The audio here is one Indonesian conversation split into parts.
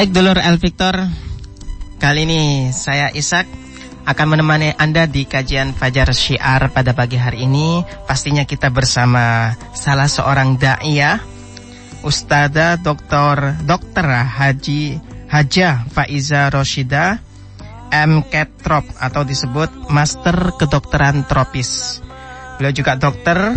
Baik dulur El Victor, kali ini saya Ishak akan menemani Anda di kajian Fajar Syiar pada pagi hari ini. Pastinya kita bersama salah seorang da'iyah, Ustada Dr. Dr. Haji Haja Faiza Roshida, MKetrop atau disebut Master Kedokteran Tropis. Beliau juga dokter,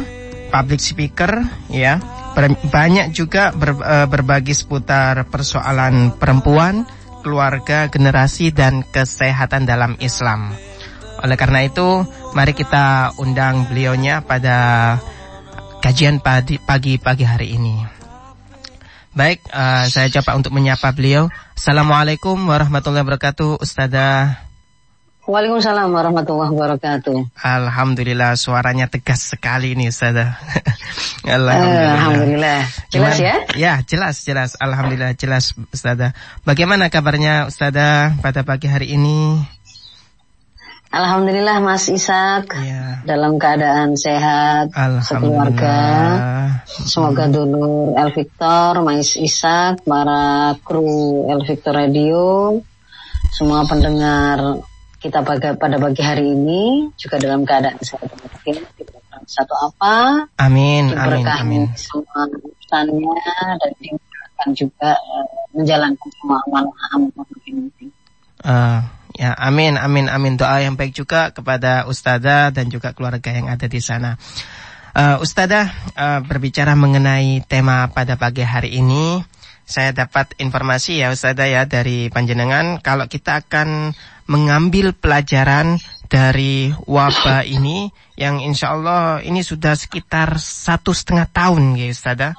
public speaker, ya. Banyak juga ber, uh, berbagi seputar persoalan perempuan, keluarga, generasi dan kesehatan dalam Islam. Oleh karena itu, mari kita undang beliaunya pada kajian pagi-pagi hari ini. Baik, uh, saya coba untuk menyapa beliau. Assalamualaikum warahmatullahi wabarakatuh, Ustazah. Waalaikumsalam warahmatullahi wabarakatuh. Alhamdulillah suaranya tegas sekali ini Ustazah. Alhamdulillah. Alhamdulillah. Jelas ya? Ya, jelas, jelas. Alhamdulillah jelas Ustazah. Bagaimana kabarnya Ustazah pada pagi hari ini? Alhamdulillah Mas Ishak ya. dalam keadaan sehat sekeluarga. Semoga dulu El Victor, Mas Ishak, para kru El Victor Radio, semua pendengar kita pada pagi hari ini juga dalam keadaan sehat mungkin satu apa. Amin amin amin. semua urusannya dan dimudahkan juga uh, menjalankan semua amanah ini uh, ya amin amin amin. Doa yang baik juga kepada ustazah dan juga keluarga yang ada di sana. Uh, ustazah uh, berbicara mengenai tema pada pagi hari ini saya dapat informasi ya Ustazah ya dari panjenengan kalau kita akan mengambil pelajaran dari wabah ini yang insya Allah ini sudah sekitar satu setengah tahun ya Ustazah.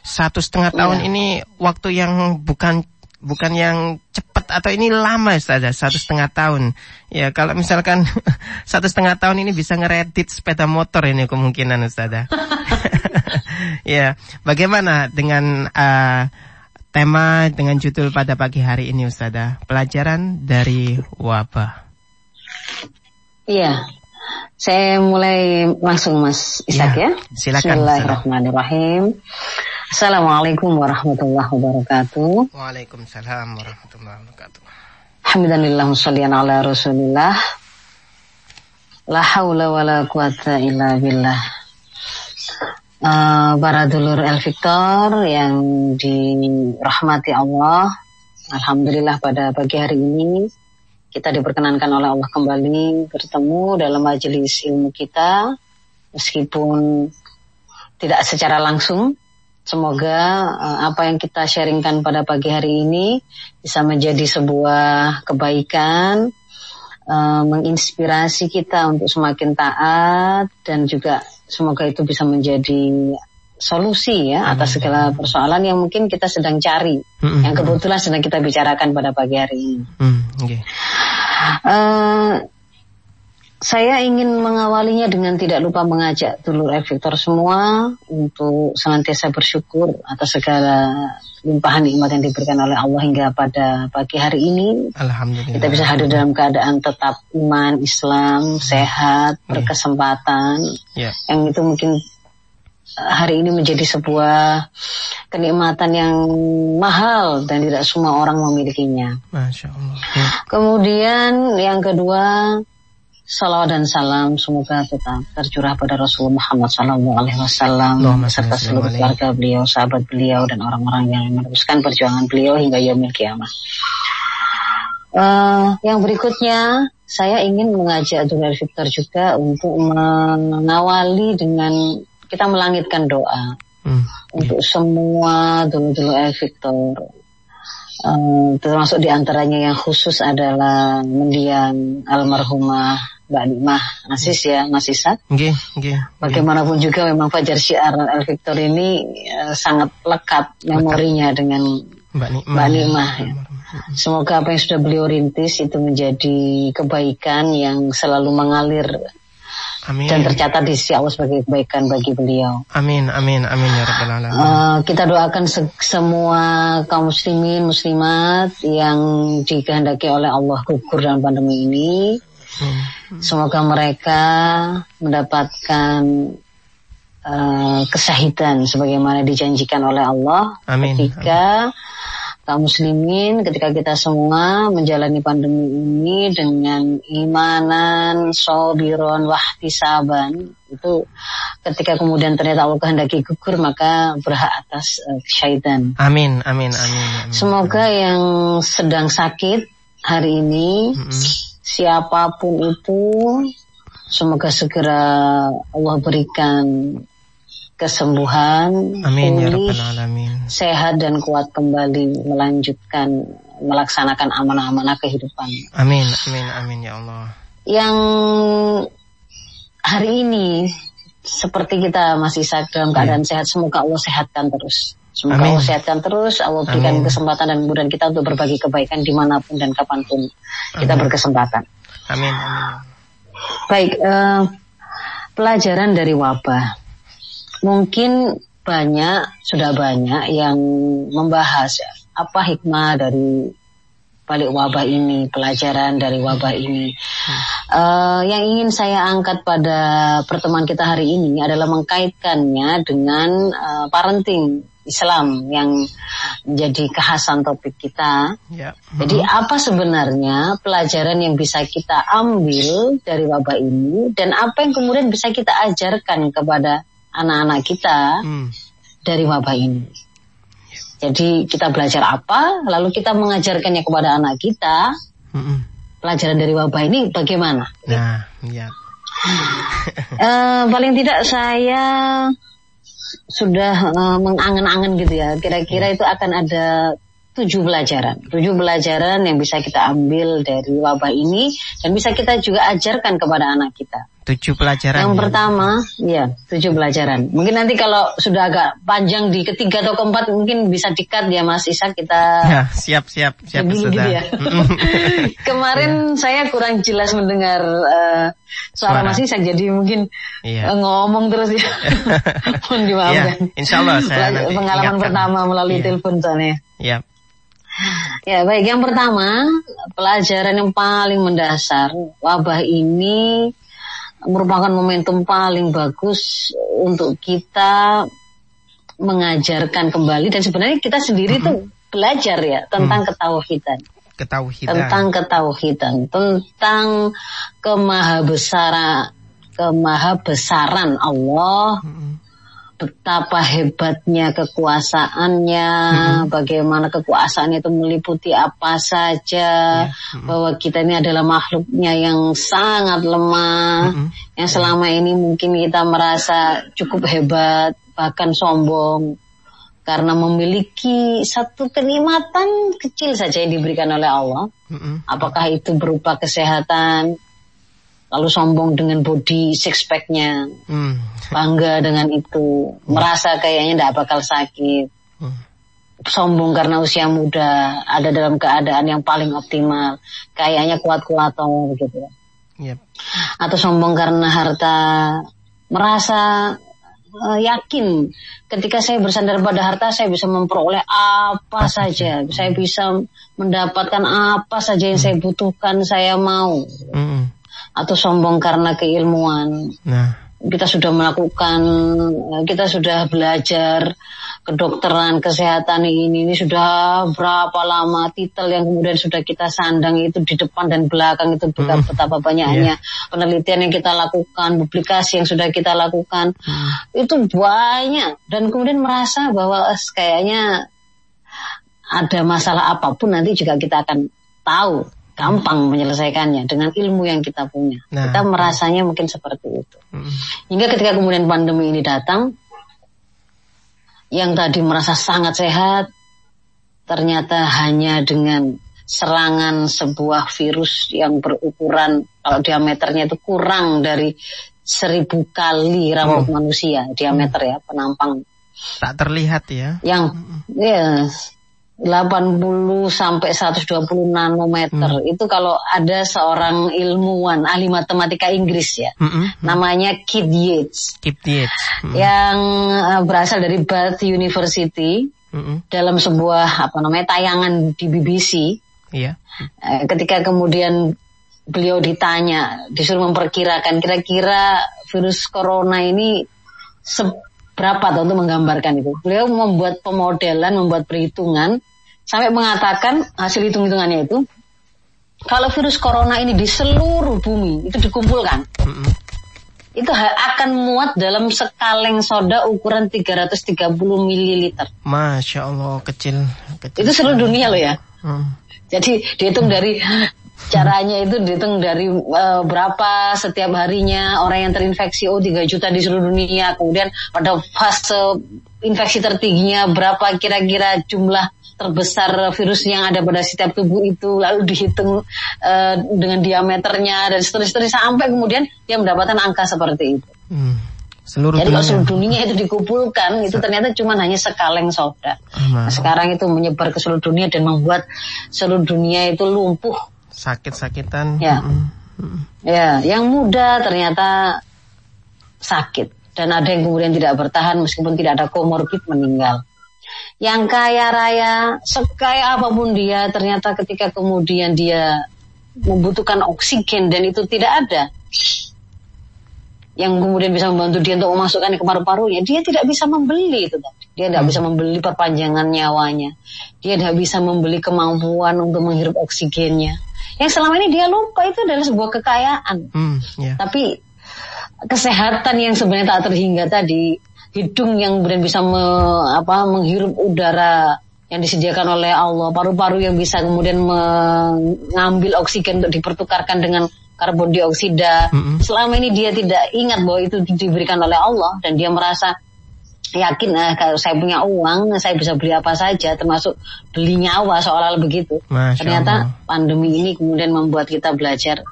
Satu setengah tahun ya. ini waktu yang bukan bukan yang cepat atau ini lama saja satu setengah tahun ya kalau misalkan satu setengah tahun ini bisa ngeredit sepeda motor ini kemungkinan Ustazah ya bagaimana dengan uh, tema dengan judul pada pagi hari ini Ustazah, pelajaran dari wabah. Iya. Saya mulai langsung Mas Ishak ya. ya. Silakan. Bismillahirrahmanirrahim. Assalamualaikum warahmatullahi wabarakatuh. Waalaikumsalam warahmatullahi wabarakatuh. Alhamdulillah sallian ala Rasulillah. La haula wala quwata illa billah para dulur El Victor yang dirahmati Allah. Alhamdulillah pada pagi hari ini kita diperkenankan oleh Allah kembali bertemu dalam majelis ilmu kita meskipun tidak secara langsung. Semoga uh, apa yang kita sharingkan pada pagi hari ini bisa menjadi sebuah kebaikan, uh, menginspirasi kita untuk semakin taat dan juga Semoga itu bisa menjadi solusi ya atas segala persoalan yang mungkin kita sedang cari, hmm, yang kebetulan sedang kita bicarakan pada pagi hari ini. Hmm, okay. uh, eh, saya ingin mengawalinya dengan tidak lupa mengajak dulur Victor semua untuk senantiasa bersyukur atas segala limpahan nikmat yang diberikan oleh Allah hingga pada pagi hari ini. Alhamdulillah. Kita bisa hadir dalam keadaan tetap iman, Islam, sehat, yeah. berkesempatan. Yeah. Yang itu mungkin eh, hari ini menjadi sebuah kenikmatan yang mahal dan tidak semua orang memilikinya. Masya Allah. Ya. Kemudian yang kedua Salawat dan salam semoga tetap tercurah pada Rasulullah Muhammad SAW serta seluruh keluarga beliau, sahabat beliau dan orang-orang yang meneruskan perjuangan beliau hingga yaumil kiamah. Uh, yang berikutnya saya ingin mengajak Dulur Victor juga untuk mengawali dengan kita melangitkan doa hmm, untuk iya. semua dulur-dulur Victor Uh, termasuk di antaranya yang khusus adalah mendiang almarhumah Mbak Nimah Asis ya Mas Isa. Okay, okay, Bagaimanapun juga memang Fajar Syiar El Victor ini uh, sangat lekat memorinya lekat. dengan Mbak Nimah. Mbak Nimah ya. Semoga apa yang sudah beliau rintis itu menjadi kebaikan yang selalu mengalir Amin. dan tercatat di sisi Allah sebagai kebaikan bagi beliau. Amin, amin, amin ya rabbal alamin. Uh, kita doakan se semua kaum muslimin muslimat yang dikehendaki oleh Allah gugur dalam pandemi ini Hmm. Semoga mereka mendapatkan uh, kesahidan sebagaimana dijanjikan oleh Allah Amin. ketika kaum muslimin ketika kita semua menjalani pandemi ini dengan imanan, sobiron, wahtisaban itu ketika kemudian ternyata Allah kehendaki gugur maka berhak atas uh, syaitan. Amin, amin, amin. amin. Semoga yang sedang sakit hari ini mm -hmm. Siapa pun itu semoga segera Allah berikan kesembuhan, Amin, ya pulih, ya alamin. sehat dan kuat kembali melanjutkan melaksanakan amanah-amanah kehidupan. Amin, amin, amin ya Allah. Yang hari ini seperti kita masih sehat dalam keadaan ya. sehat, semoga Allah sehatkan terus. Semoga amin. Allah sehatkan terus, Allah berikan amin. kesempatan dan kemudian kita untuk berbagi kebaikan di mana pun dan kapan pun amin. kita berkesempatan. Amin. amin. Baik, uh, pelajaran dari wabah mungkin banyak sudah banyak yang membahas apa hikmah dari balik wabah ini, pelajaran dari wabah ini. Hmm. Uh, yang ingin saya angkat pada pertemuan kita hari ini adalah mengkaitkannya dengan uh, parenting Islam yang menjadi kekhasan topik kita. Ya. Hmm. Jadi apa sebenarnya pelajaran yang bisa kita ambil dari wabah ini dan apa yang kemudian bisa kita ajarkan kepada anak-anak kita hmm. dari wabah ini. Jadi kita belajar apa, lalu kita mengajarkannya kepada anak kita. Hmm. Pelajaran dari wabah ini bagaimana? Nah, ya. uh, paling tidak saya sudah uh, mengangen-angen gitu ya. Kira-kira hmm. itu akan ada tujuh pelajaran. Tujuh pelajaran yang bisa kita ambil dari wabah ini dan bisa kita juga ajarkan kepada anak kita. Tujuh pelajaran. Yang ya. pertama, ya tujuh pelajaran. Mungkin nanti kalau sudah agak panjang di ketiga atau keempat mungkin bisa dikat ya Mas Isa kita. Ya, siap siap siap dulu gitu ya. Kemarin ya. saya kurang jelas mendengar uh, suara, suara Mas Isa jadi mungkin ya. uh, ngomong terus ya. Mohon dimaafkan. Ya, insya Allah saya Pengalaman pertama melalui ya. telepon soalnya. Ya. Ya baik, yang pertama pelajaran yang paling mendasar wabah ini merupakan momentum paling bagus untuk kita mengajarkan kembali dan sebenarnya kita sendiri mm -hmm. tuh belajar ya tentang mm. ketauhidan. Ketauhidan. Tentang ketauhidan, tentang kemahabesaran kemahabesaran Allah. Mm -hmm betapa hebatnya kekuasaannya, hmm. bagaimana kekuasaannya itu meliputi apa saja, hmm. bahwa kita ini adalah makhluknya yang sangat lemah, hmm. yang selama ini mungkin kita merasa cukup hebat, bahkan sombong, karena memiliki satu kenikmatan kecil saja yang diberikan oleh Allah. Hmm. Apakah itu berupa kesehatan, lalu sombong dengan body six packnya, hmm. bangga dengan itu, hmm. merasa kayaknya tidak bakal sakit, hmm. sombong karena usia muda, ada dalam keadaan yang paling optimal, kayaknya kuat-kuat atau begitu. Yep. Atau sombong karena harta, merasa uh, yakin ketika saya bersandar pada harta saya bisa memperoleh apa saja, saya bisa mendapatkan apa saja yang saya butuhkan, saya mau. Hmm atau sombong karena keilmuan. Nah. Kita sudah melakukan, kita sudah belajar kedokteran, kesehatan ini, ini sudah berapa lama titel yang kemudian sudah kita sandang itu di depan dan belakang itu bukan hmm. betapa banyaknya yeah. penelitian yang kita lakukan, publikasi yang sudah kita lakukan hmm. itu banyak dan kemudian merasa bahwa kayaknya ada masalah apa pun nanti juga kita akan tahu gampang menyelesaikannya dengan ilmu yang kita punya. Nah, kita merasanya mungkin seperti itu. Hmm. Hingga ketika kemudian pandemi ini datang, yang tadi merasa sangat sehat, ternyata hanya dengan serangan sebuah virus yang berukuran kalau diameternya itu kurang dari seribu kali rambut oh. manusia diameter ya penampang. Tak terlihat ya? Yang ya 80 sampai 120 nanometer hmm. itu kalau ada seorang ilmuwan ahli matematika Inggris ya hmm, hmm, hmm. namanya Kit Yates Kit Yates hmm. yang uh, berasal dari Bath University hmm. dalam sebuah apa namanya tayangan di BBC yeah. uh, ketika kemudian beliau ditanya disuruh memperkirakan kira-kira virus corona ini seberapa untuk menggambarkan itu beliau membuat pemodelan membuat perhitungan sampai mengatakan hasil hitung-hitungannya itu kalau virus corona ini di seluruh bumi itu dikumpulkan, mm -hmm. itu akan muat dalam sekaleng soda ukuran 330 ml. Masya Allah kecil. kecil itu seluruh dunia loh ya. Hmm. Jadi dihitung dari caranya itu dihitung dari uh, berapa setiap harinya orang yang terinfeksi oh 3 juta di seluruh dunia. Kemudian pada fase infeksi tertingginya berapa kira-kira jumlah terbesar virus yang ada pada setiap tubuh itu lalu dihitung uh, dengan diameternya dan seterusnya sampai kemudian dia mendapatkan angka seperti itu. Hmm. Seluruh Jadi kalau seluruh dunia itu dikumpulkan itu ternyata cuma hanya sekaleng soda. Nah, sekarang itu menyebar ke seluruh dunia dan membuat seluruh dunia itu lumpuh. Sakit-sakitan. Ya. Mm -hmm. Ya, yang muda ternyata sakit dan ada yang kemudian tidak bertahan meskipun tidak ada komorbid meninggal yang kaya raya, sekaya apa pun dia, ternyata ketika kemudian dia membutuhkan oksigen dan itu tidak ada, yang kemudian bisa membantu dia untuk memasukkan ke paru-parunya, dia tidak bisa membeli itu Dia tidak hmm. bisa membeli perpanjangan nyawanya. Dia tidak bisa membeli kemampuan untuk menghirup oksigennya. Yang selama ini dia lupa itu adalah sebuah kekayaan. Hmm, yeah. Tapi kesehatan yang sebenarnya tak terhingga tadi hidung yang kemudian bisa me, apa, menghirup udara yang disediakan oleh Allah, paru-paru yang bisa kemudian mengambil oksigen untuk dipertukarkan dengan karbon dioksida. Mm -hmm. Selama ini dia tidak ingat bahwa itu diberikan oleh Allah dan dia merasa yakin eh, kalau saya punya uang saya bisa beli apa saja termasuk beli nyawa seolah-olah begitu. Masya Ternyata Allah. pandemi ini kemudian membuat kita belajar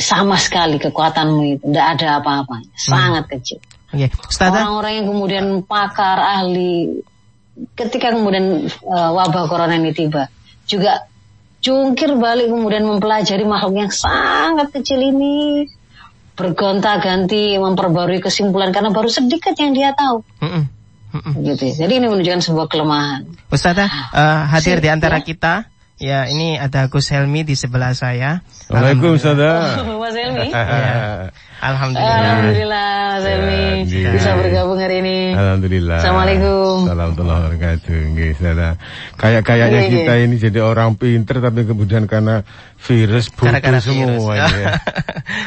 sama sekali kekuatanmu itu tidak ada apa-apanya hmm. sangat kecil okay. orang-orang yang kemudian pakar ahli ketika kemudian uh, wabah corona ini tiba juga jungkir balik kemudian mempelajari makhluk yang sangat kecil ini bergonta-ganti memperbarui kesimpulan karena baru sedikit yang dia tahu mm -mm. Mm -mm. gitu ya. jadi ini menunjukkan sebuah kelemahan Ustazah uh, hadir di antara ya? kita Ya, ini ada Gus Helmi di sebelah saya. Waalaikumsalam. Mas Helmi. ya. Alhamdulillah. Alhamdulillah Mas Helmi ya, bisa bergabung hari ini. Alhamdulillah. Assalamualaikum. Assalamualaikum wabarakatuh. Nggih, Kayak kayaknya kita ini jadi orang pinter tapi kemudian karena virus butuh Gara semua virus. ya.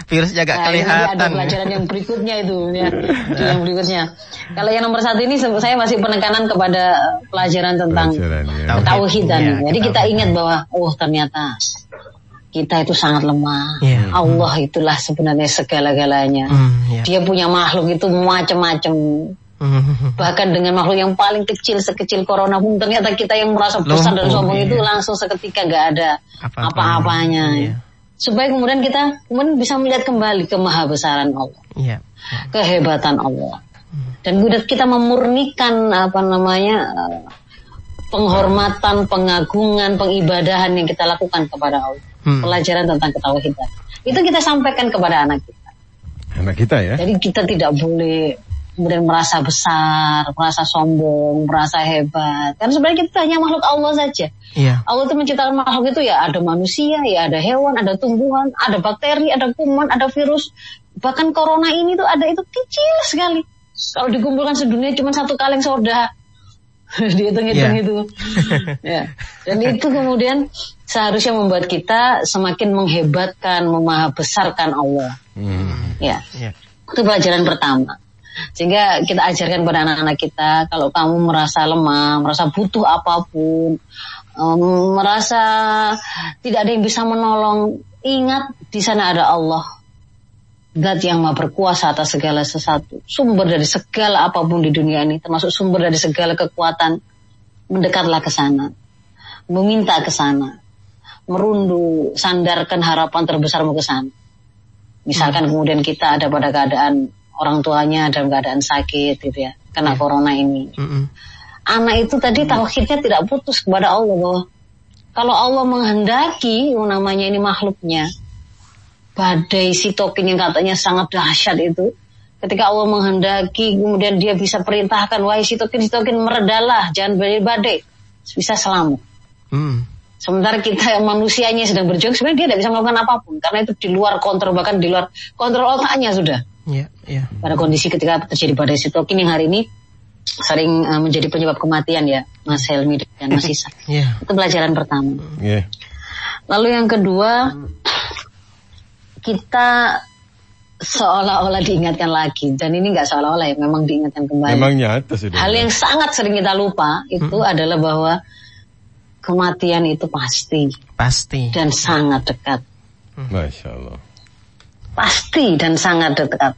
Virusnya gak nah, kelihatan. Ada pelajaran yang berikutnya itu ya. yang berikutnya. Kalau yang nomor satu ini saya masih penekanan kepada pelajaran tentang pelajaran, ya. ketauhidan. Ya, Jadi kita ingat bahwa oh ternyata kita itu sangat lemah. Yeah. Allah itulah sebenarnya segala-galanya. Mm, yeah. Dia punya makhluk itu macam-macam. Mm. Bahkan dengan makhluk yang paling kecil sekecil corona pun ternyata kita yang merasa besar dan sombong yeah. itu langsung seketika gak ada apa-apanya. Yeah. Supaya kemudian kita kemudian bisa melihat kembali ke maha besaran Allah. Yeah. Yeah. Kehebatan Allah. Mm. Dan kemudian kita memurnikan apa namanya penghormatan, pengagungan, pengibadahan yang kita lakukan kepada Allah hmm. pelajaran tentang ketauhidan. Itu kita sampaikan kepada anak kita. Anak kita ya. Jadi kita tidak boleh kemudian merasa besar, merasa sombong, merasa hebat. Karena sebenarnya kita hanya makhluk Allah saja. Iya. Allah itu menciptakan makhluk itu ya ada manusia, ya ada hewan, ada tumbuhan, ada bakteri, ada kuman, ada virus. Bahkan corona ini tuh ada itu kecil sekali. Kalau dikumpulkan sedunia cuma satu kaleng soda. Dihitung-hitung yeah. itu. ya. Dan itu kemudian seharusnya membuat kita semakin menghebatkan, memahabesarkan Allah. Hmm. Ya, yeah. itu pelajaran pertama. Sehingga kita ajarkan pada anak-anak kita, kalau kamu merasa lemah, merasa butuh apa pun, um, merasa tidak ada yang bisa menolong, ingat di sana ada Allah. Zat yang maha berkuasa atas segala sesuatu. Sumber dari segala apa pun di dunia ini, termasuk sumber dari segala kekuatan. Mendekatlah ke sana. Meminta ke sana merundu, sandarkan harapan terbesarmu ke sana. Misalkan hmm. kemudian kita ada pada keadaan orang tuanya dalam keadaan sakit gitu ya, kena hmm. corona ini. Hmm. Anak itu tadi hmm. tauhidnya tidak putus kepada Allah bahwa kalau Allah menghendaki, oh, namanya ini makhluknya, badai sitokin yang katanya sangat dahsyat itu, ketika Allah menghendaki, kemudian dia bisa perintahkan, wahai sitokin, sitokin meredalah, jangan badai, bisa selamat. Hmm. Sementara kita yang manusianya sedang berjuang, sebenarnya dia tidak bisa melakukan apa pun karena itu di luar kontrol bahkan di luar kontrol otaknya sudah. Iya, yeah, iya. Yeah. Pada kondisi ketika terjadi badai sitokin yang hari ini sering uh, menjadi penyebab kematian ya Mas Helmi dan Mas Isa. yeah. Itu pelajaran pertama. Yeah. Lalu yang kedua kita seolah-olah diingatkan lagi dan ini nggak seolah-olah ya memang diingatkan kembali. Memang nyata sudah. Hal yang sangat sering kita lupa itu hmm. adalah bahwa kematian itu pasti. Pasti. Dan sangat dekat. Masya Allah. Pasti dan sangat dekat.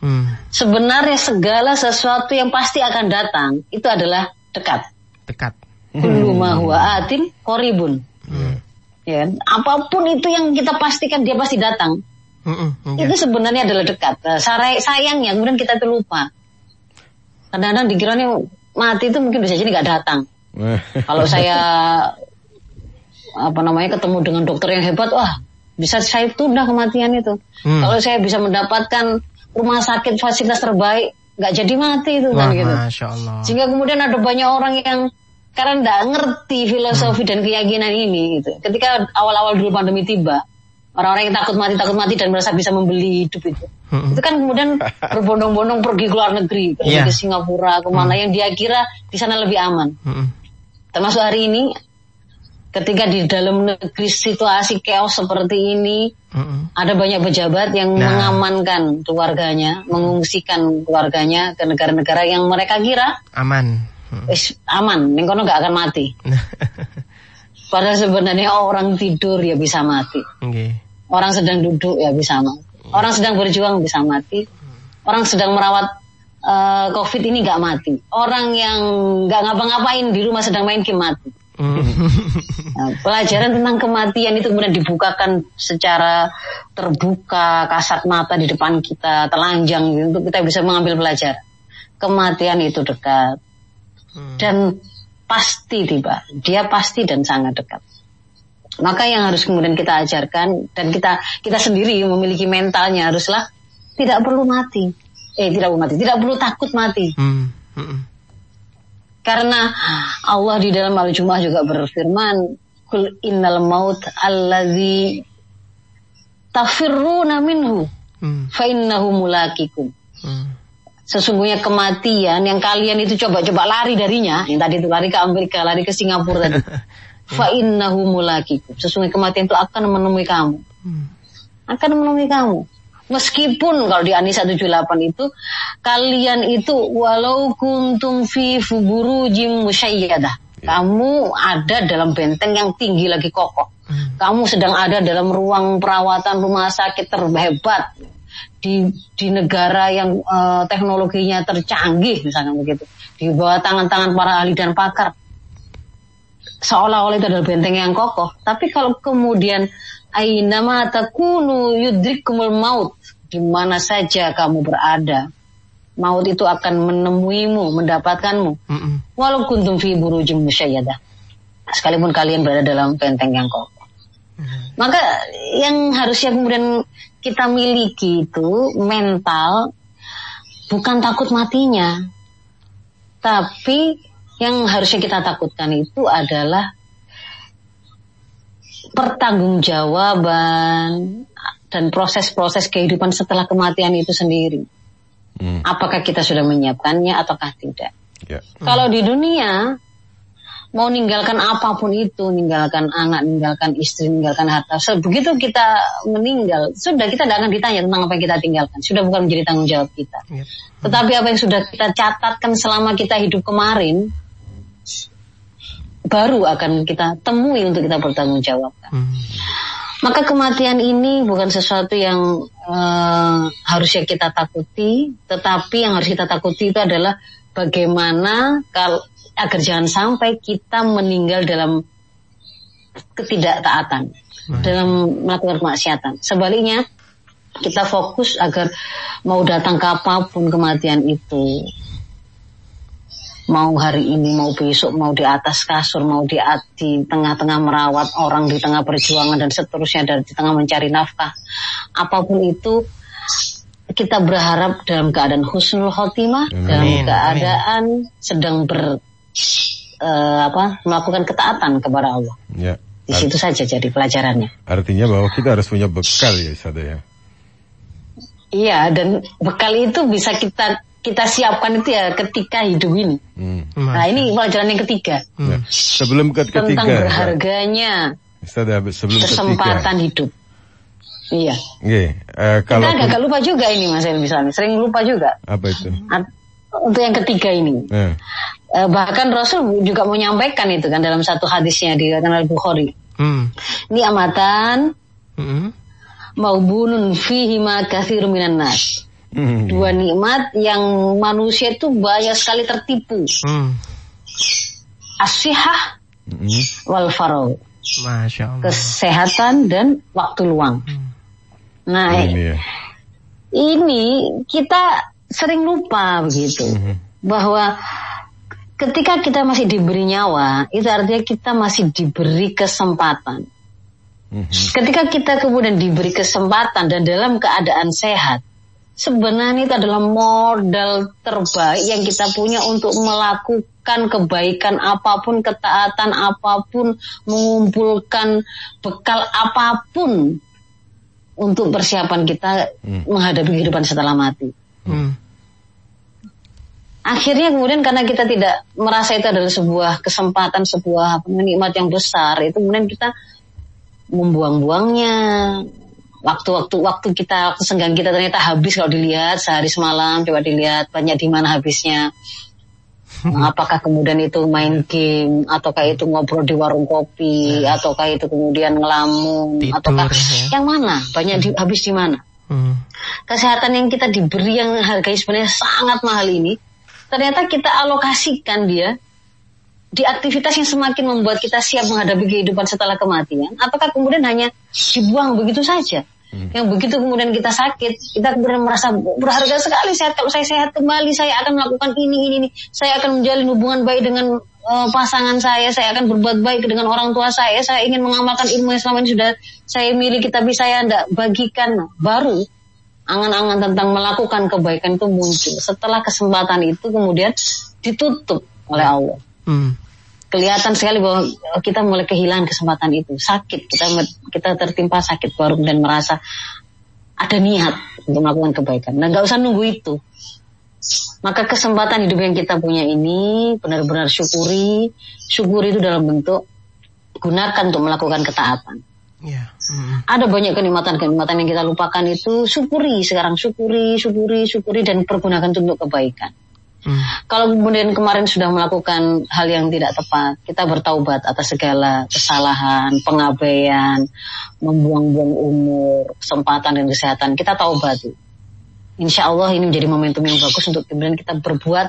Hmm. Sebenarnya segala sesuatu yang pasti akan datang itu adalah dekat. Dekat. Kullu ma huwa atin koribun. Ya, apa pun itu yang kita pastikan dia pasti datang. Hmm, ya. Itu sebenarnya adalah dekat. Nah, sayangnya kemudian kita terlupa. Kadang-kadang dikiranya mati itu mungkin bisa jadi nggak datang. Kalau saya apa namanya ketemu dengan dokter yang hebat, wah bisa saya tunda kematian itu. Hmm. Kalau saya bisa mendapatkan rumah sakit fasilitas terbaik nggak jadi mati itu kan gitu. Masya Allah. Sehingga kemudian ada banyak orang yang karena nggak ngerti filosofi hmm. dan keyakinan ini gitu. Ketika awal-awal dulu pandemi tiba, orang-orang yang takut mati takut mati dan merasa bisa membeli hidup itu, hmm. itu kan kemudian berbondong-bondong pergi ke luar negeri, pergi yeah. ke Singapura, ke mana hmm. yang dia kira di sana lebih aman. Hmm. Termasuk hari ini ketika di dalam negeri situasi chaos seperti ini mm-hmm. ada banyak pejabat yang nah. mengamankan keluarganya, mengungsikan keluarganya ke negara-negara yang mereka kira aman. Is, aman, nengkono nggak akan mati. Padahal sebenarnya orang tidur ya bisa mati. Okay. Orang sedang duduk ya bisa mati. Orang sedang berjuang bisa mati. Orang sedang merawat uh, COVID ini nggak mati. Orang yang nggak ngapa-ngapain di rumah sedang main game mati. Nah, pelajaran tentang kematian itu kemudian dibukakan secara terbuka, kasat mata di depan kita, telanjang gitu, untuk kita bisa mengambil pelajaran. Kematian itu dekat hmm. dan pasti tiba, dia pasti dan sangat dekat. Maka yang harus kemudian kita ajarkan dan kita kita sendiri memiliki mentalnya haruslah tidak perlu mati, eh tidak perlu mati, tidak perlu takut mati. Hmm. Hmm. Karena Allah di dalam Al-Jumu'ah juga berfirman, "Kul innal maut allazi tafirruna minhu hmm. fa innahu mulakikum." Hmm. Sesungguhnya kematian yang kalian itu coba-coba lari darinya, yang tadi itu lari ke Amerika, lari ke Singapura tadi. fa innahu mulakikum. Sesungguhnya kematian itu akan menemui kamu. Hmm. Akan menemui kamu. Meskipun kalau di Anis 178 itu kalian itu walau kuntum fi fuburujim musayyadah. Ya. Kamu ada dalam benteng yang tinggi lagi kokoh. Hmm. Kamu sedang ada dalam ruang perawatan rumah sakit terhebat di di negara yang uh, teknologinya tercanggih misalnya begitu. Di bawah tangan-tangan para ahli dan pakar. Seolah-olah itu adalah benteng yang kokoh. Tapi kalau kemudian aina takunu yudrikumul maut di mana saja kamu berada maut itu akan menemuimu mendapatkanmu mm -mm. walau kuntum fi burujim musyayyadah sekalipun kalian berada dalam benteng yang kokoh mm. maka yang harusnya kemudian kita miliki itu mental bukan takut matinya tapi yang harusnya kita takutkan itu adalah pertanggungjawaban dan proses-proses kehidupan setelah kematian itu sendiri. Hmm. Apakah kita sudah menyiapkannya ataukah tidak? Ya. Hmm. Kalau di dunia mau ninggalkan apa pun itu, ninggalkan anak, ninggalkan istri, ninggalkan harta, so, begitu kita meninggal, sudah kita tidak akan ditanya tentang apa yang kita tinggalkan, sudah bukan menjadi tanggung jawab kita. Ya. Tetapi apa yang sudah kita catatkan selama kita hidup kemarin, baru akan kita temui untuk kita bertanggung jawabkan. Hmm. Maka kematian ini bukan sesuatu yang uh, harusnya kita takuti, tetapi yang harus kita takuti itu adalah bagaimana kalau agar jangan sampai kita meninggal dalam ketidaktaatan, hmm. dalam melakukan kemaksiatan. Sebaliknya, kita fokus agar mau datang ke apa pun kematian itu, mau hari ini, mau besok, mau di atas kasur, mau di di tengah-tengah merawat orang di tengah perjuangan dan seterusnya dan di tengah mencari nafkah. Apa pun itu kita berharap dalam keadaan husnul khotimah, Amin. dalam keadaan Amin. sedang ber uh, apa melakukan ketaatan kepada Allah. Ya. Di situ saja jadi pelajarannya. Artinya bahwa kita harus punya bekal ya, Sada ya. Iya, dan bekal itu bisa kita kita siapkan itu ya ketika hidup ini. Hmm. Nah ini pelajaran yang ketiga. Hmm. Ya. Sebelum ke ketiga. Tentang berharganya sebelum kesempatan ketiga. hidup. Iya. Uh, eh, kalau kita agak lupa juga ini Mas misalnya, sering lupa juga. Apa itu? Untuk yang ketiga ini. Eh. Uh, bahkan Rasul juga menyampaikan itu kan dalam satu hadisnya di Al Bukhari. Hmm. Ini amatan hmm. maubunun fihi ma kathir minan nas. Hmm. Dua nikmat yang manusia itu banyak sekali tertipu. Hmm. Asihah hmm. wal farau. Kesehatan dan waktu luang. Hmm. Nah, ini, ya. ini kita sering lupa begitu. Hmm. Bahwa ketika kita masih diberi nyawa, itu artinya kita masih diberi kesempatan. Mm-hmm. Ketika kita kemudian diberi kesempatan dan dalam keadaan sehat, sebenarnya itu adalah modal terbaik yang kita punya untuk melakukan kebaikan apa pun, ketaatan apa pun, mengumpulkan bekal apa pun untuk persiapan kita mm. menghadapi kehidupan setelah mati. Mm akhirnya kemudian karena kita tidak merasa itu adalah sebuah kesempatan, sebuah nikmat yang besar, itu kemudian kita membuang-buangnya. Waktu-waktu waktu kita senggang kita ternyata habis kalau dilihat sehari semalam coba dilihat banyak di mana habisnya. Apakah kemudian itu main game, ataukah itu ngobrol di warung kopi, nah. ataukah itu kemudian ngelamun, Tidur, ataukah ya. yang mana? Banyak di, habis di mana? Hmm. Kesehatan yang kita diberi yang harganya sebenarnya sangat mahal ini, ternyata kita alokasikan dia di aktivitas yang semakin membuat kita siap menghadapi kehidupan setelah kematian, apakah kemudian hanya dibuang begitu saja? Hmm. Yang begitu kemudian kita sakit, kita kemudian merasa berharga sekali sehat. Kalau saya sehat kembali, saya akan melakukan ini, ini, ini. Saya akan menjalin hubungan baik dengan uh, pasangan saya, saya akan berbuat baik dengan orang tua saya, saya ingin mengamalkan ilmu yang selama ini sudah saya miliki tapi saya tidak bagikan. baru angan-angan tentang melakukan kebaikan itu muncul. Setelah kesempatan itu kemudian ditutup oleh Allah. Hmm. Kelihatan sekali bahwa kita mulai kehilangan kesempatan itu. Sakit, kita kita tertimpa sakit baru dan merasa ada niat untuk melakukan kebaikan. Nah, nggak usah nunggu itu. Maka kesempatan hidup yang kita punya ini benar-benar syukuri. Syukuri itu dalam bentuk gunakan untuk melakukan ketaatan. Yeah. Mm. Ada banyak kenikmatan-kenikmatan yang kita lupakan itu syukuri sekarang syukuri, syukuri, syukuri dan pergunakan untuk kebaikan. Mm. Kalau kemudian kemarin sudah melakukan hal yang tidak tepat, kita bertaubat atas segala kesalahan, pengabaian, membuang-buang umur, kesempatan dan kesehatan. Kita taubat. Insya Allah ini menjadi momentum yang bagus untuk kemudian kita berbuat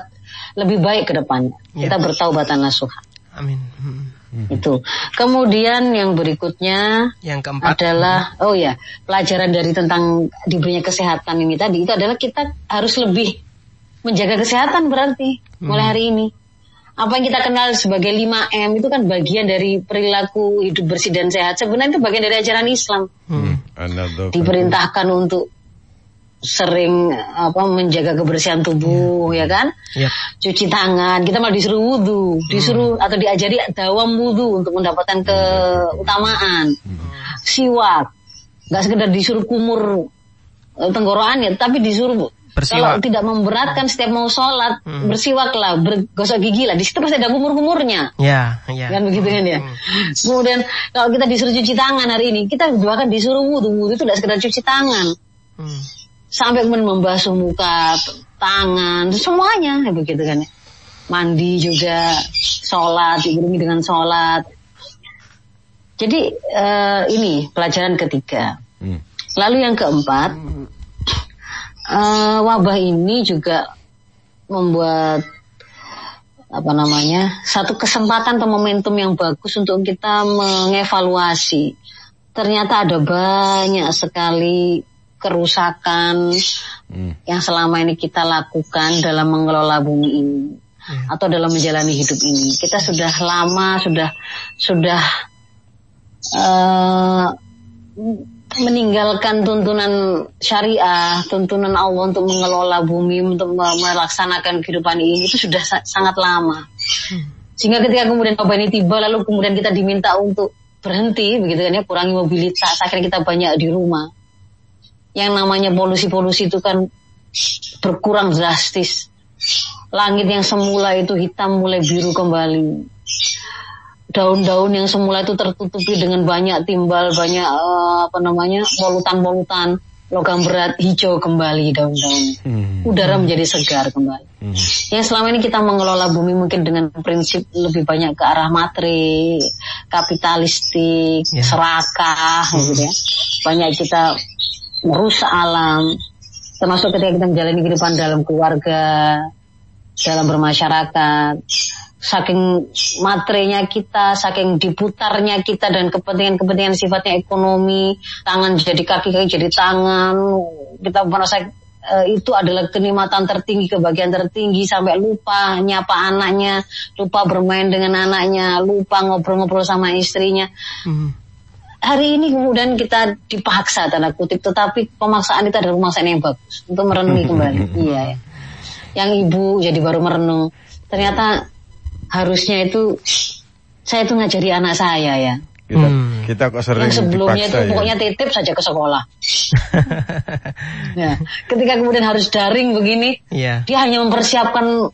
lebih baik ke depannya. Yeah. Kita bertaubatan nasuha. Amin. Hmm. Hmm. Itu. Kemudian yang berikutnya yang keempat adalah oh ya, pelajaran dari tentang diberinya kesehatan ini tadi itu adalah kita harus lebih menjaga kesehatan berarti hmm. mulai hari ini. Apa yang kita kenal sebagai 5M itu kan bagian dari perilaku hidup bersih dan sehat. Sebenarnya itu bagian dari ajaran Islam. Hmm. Diperintahkan untuk sering apa menjaga kebersihan tubuh yeah. ya kan yeah. cuci tangan kita malah disuruh wudhu disuruh hmm. atau diajari dawam wudhu untuk mendapatkan keutamaan hmm. siwak nggak sekedar disuruh kumur eh, tenggorokan ya tapi disuruh Bersiwak. Kalau tidak memberatkan setiap mau sholat, hmm. bersiwaklah, bergosok gigi lah. Di situ pasti ada kumur-kumurnya. Ya, ya. Kan begitu kan ya. Hmm. Kemudian kalau kita disuruh cuci tangan hari ini, kita juga kan disuruh wudhu. Wudhu itu tidak sekedar cuci tangan. Hmm sampai kemudian membasuh muka, tangan, semuanya ya begitu kan ya. Mandi juga, sholat, diiringi dengan sholat. Jadi uh, ini pelajaran ketiga. Hmm. Lalu yang keempat, uh, wabah ini juga membuat apa namanya satu kesempatan atau momentum yang bagus untuk kita mengevaluasi. Ternyata ada banyak sekali kerusakan hmm. yang selama ini kita lakukan dalam mengelola bumi ini hmm. atau dalam menjalani hidup ini. Kita sudah lama sudah sudah uh, meninggalkan tuntunan syariah, tuntunan Allah untuk mengelola bumi, untuk melaksanakan kehidupan ini itu sudah sa sangat lama. Hmm. Sehingga ketika kemudian wabah ini tiba, lalu kemudian kita diminta untuk berhenti, begitu kan ya, kurangi mobilitas. Akhirnya kita banyak di rumah yang namanya polusi-polusi itu kan berkurang drastis. Langit yang semula itu hitam mulai biru kembali. Daun-daun yang semula itu tertutupi dengan banyak timbal, banyak uh, apa namanya polutan-polutan logam berat hijau kembali daun-daun. Hmm. Udara menjadi segar kembali. Hmm. Yang selama ini kita mengelola bumi mungkin dengan prinsip lebih banyak ke arah materi, kapitalistik, yeah. serakah hmm. gitu ya. Banyak kita merusak alam. Termasuk ketika kita menjalani kehidupan dalam keluarga, dalam bermasyarakat, saking materinya kita, saking diputarnya kita dan kepentingan-kepentingan sifatnya ekonomi, tangan jadi kaki, kaki jadi tangan, kita merasa uh, itu adalah kenikmatan tertinggi, kebahagiaan tertinggi sampai lupa nyapa anaknya, lupa bermain dengan anaknya, lupa ngobrol-ngobrol sama istrinya. Hmm. Hari ini kemudian kita dipaksa tanda kutip, tetapi pemaksaan itu adalah pemaksaan yang bagus untuk merenungi kembali. iya. Ya. Yang ibu jadi baru merenung. Ternyata harusnya itu saya itu ngajari anak saya ya. Kita, hmm. kita kok sering Yang sebelumnya itu ya? pokoknya titip saja ke sekolah. ya, ketika kemudian harus daring begini, yeah. dia hanya mempersiapkan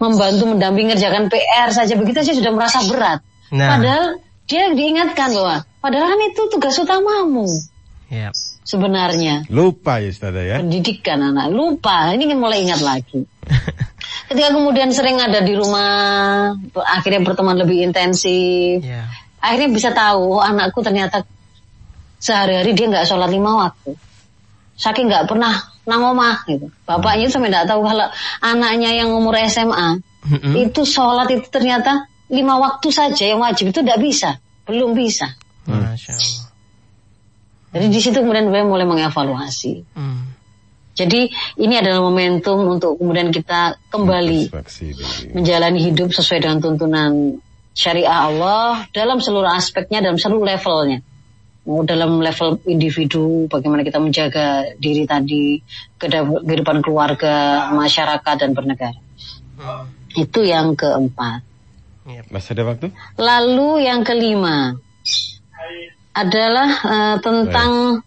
membantu mendampingi ngerjakan PR saja begitu saja sudah merasa berat. Nah. Padahal dia diingatkan bahwa padahal kan itu tugas utamamu. Yep. Sebenarnya. Lupa ya Ustazah ya. Pendidikan anak. Lupa. Ini kan mulai ingat lagi. Ketika kemudian sering ada di rumah, akhirnya pertemuan lebih intensif. Yeah. Akhirnya bisa tahu oh, anakku ternyata sehari-hari dia nggak sholat lima waktu. Saking nggak pernah nangomah gitu. Bapaknya sampai nggak tahu kalau anaknya yang umur SMA mm-hmm. itu sholat itu ternyata lima waktu saja yang wajib itu nggak bisa, belum bisa. Masya Allah. Jadi di situ kemudian gue mulai mengevaluasi. Mm. Jadi ini adalah momentum untuk kemudian kita kembali menjalani hidup sesuai dengan tuntunan syariah Allah dalam seluruh aspeknya, dalam seluruh levelnya. Mau dalam level individu, bagaimana kita menjaga diri tadi, kehidupan keluarga, masyarakat, dan bernegara. Hmm. Itu yang keempat. Masih ada waktu? Lalu yang kelima adalah uh, tentang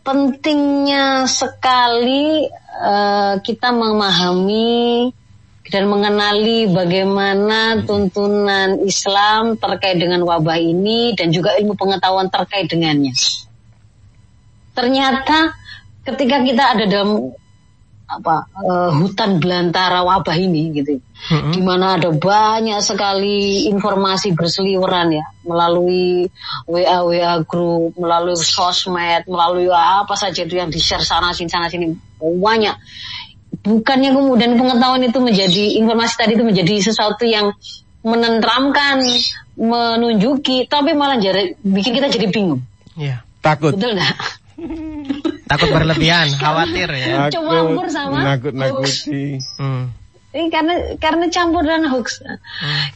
pentingnya sekali uh, kita memahami dan mengenali bagaimana tuntunan Islam terkait dengan wabah ini dan juga ilmu pengetahuan terkait dengannya. Ternyata ketika kita ada dalam apa uh, hutan belantara wabah ini gitu. Mm-hmm. di mana ada banyak sekali informasi berseliweran ya. Melalui WA WA grup melalui sosmed melalui apa saja itu yang di share sana sini sana sini. Banyak. Bukannya kemudian pengetahuan itu menjadi informasi tadi itu menjadi sesuatu yang menentramkan menunjuki tapi malah jadi bikin kita jadi bingung. Yeah. takut. Betul nggak Takut berlebihan, khawatir ya. Campur sama nakut nakuti. Hmm. Ini karena karena campur dan hoax. Hmm.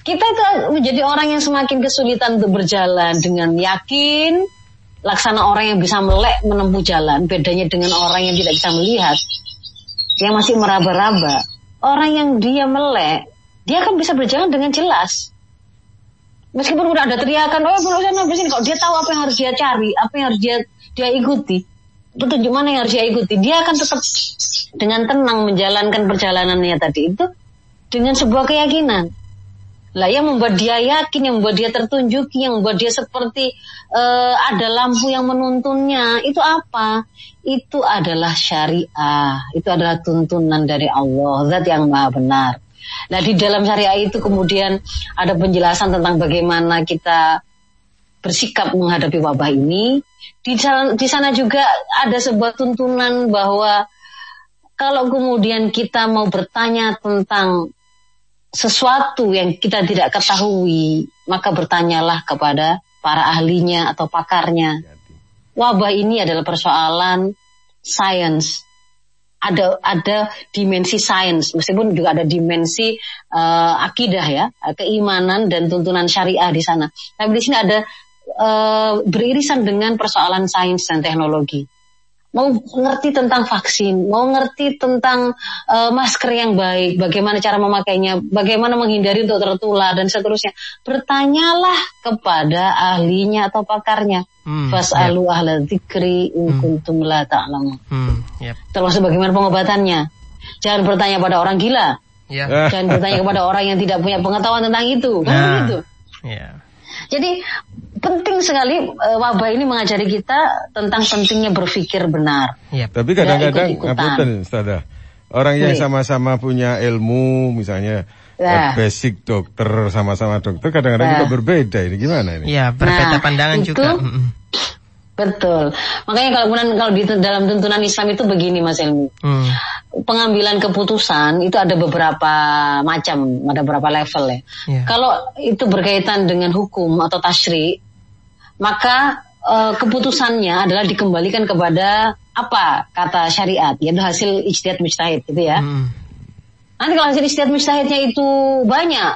Kita itu menjadi orang yang semakin kesulitan untuk berjalan dengan yakin. Laksana orang yang bisa melek menempuh jalan. Bedanya dengan orang yang tidak bisa melihat. Yang masih meraba-raba. Orang yang dia melek, dia akan bisa berjalan dengan jelas. Meskipun udah ada teriakan, oh belum sana sini, kalau dia tahu apa yang harus dia cari, apa yang harus dia dia ikuti, petunjuk mana yang harus dia ikuti, dia akan tetap dengan tenang menjalankan perjalanannya tadi itu dengan sebuah keyakinan. Lah yang membuat dia yakin, yang membuat dia tertunjuk, yang membuat dia seperti uh, ada lampu yang menuntunnya, itu apa? Itu adalah syariah, itu adalah tuntunan dari Allah, zat yang maha benar. Nah di dalam syariah itu kemudian ada penjelasan tentang bagaimana kita bersikap menghadapi wabah ini, di di sana juga ada sebuah tuntunan bahwa kalau kemudian kita mau bertanya tentang sesuatu yang kita tidak ketahui, maka bertanyalah kepada para ahlinya atau pakarnya. Wabah ini adalah persoalan sains. Ada ada dimensi sains, meskipun juga ada dimensi uh, akidah ya, keimanan dan tuntunan syariah di sana. Tapi di sini ada uh, beririsan dengan persoalan sains dan teknologi. Mau ngerti tentang vaksin, mau ngerti tentang uh, masker yang baik, bagaimana cara memakainya, bagaimana menghindari untuk tertular dan seterusnya. Bertanyalah kepada ahlinya atau pakarnya. Hmm, Fas'alu yep. ahla dzikri in hmm. kuntum la ta'lamun. Hmm, yep. Termasuk bagaimana pengobatannya. jangan bertanya pada orang gila. Ya. Jangan bertanya kepada orang yang tidak punya pengetahuan tentang itu. Kan Nah. begitu. Ya. Jadi penting sekali eh, wabah ini mengajari kita tentang pentingnya berpikir benar. Ya. Tapi kadang-kadang ngapunten, Ustazah. Orang yang sama-sama punya ilmu, misalnya Nah. eh, basic dokter, sama-sama dokter, kadang-kadang Nah. juga berbeda. Ini gimana ini? Ya, berbeda Nah, pandangan itu- juga. Betul. Makanya kalau kemudian kalau di dalam tuntunan Islam itu begini Mas Elmi. Hmm. Pengambilan keputusan itu ada beberapa macam, ada beberapa level ya. Ya. Kalau itu berkaitan dengan hukum atau tasyri, maka eh, keputusannya adalah dikembalikan kepada apa kata syariat, yaitu hasil ijtihad mujtahid gitu ya. Mm. Nanti kalau hasil ijtihad mujtahidnya itu banyak,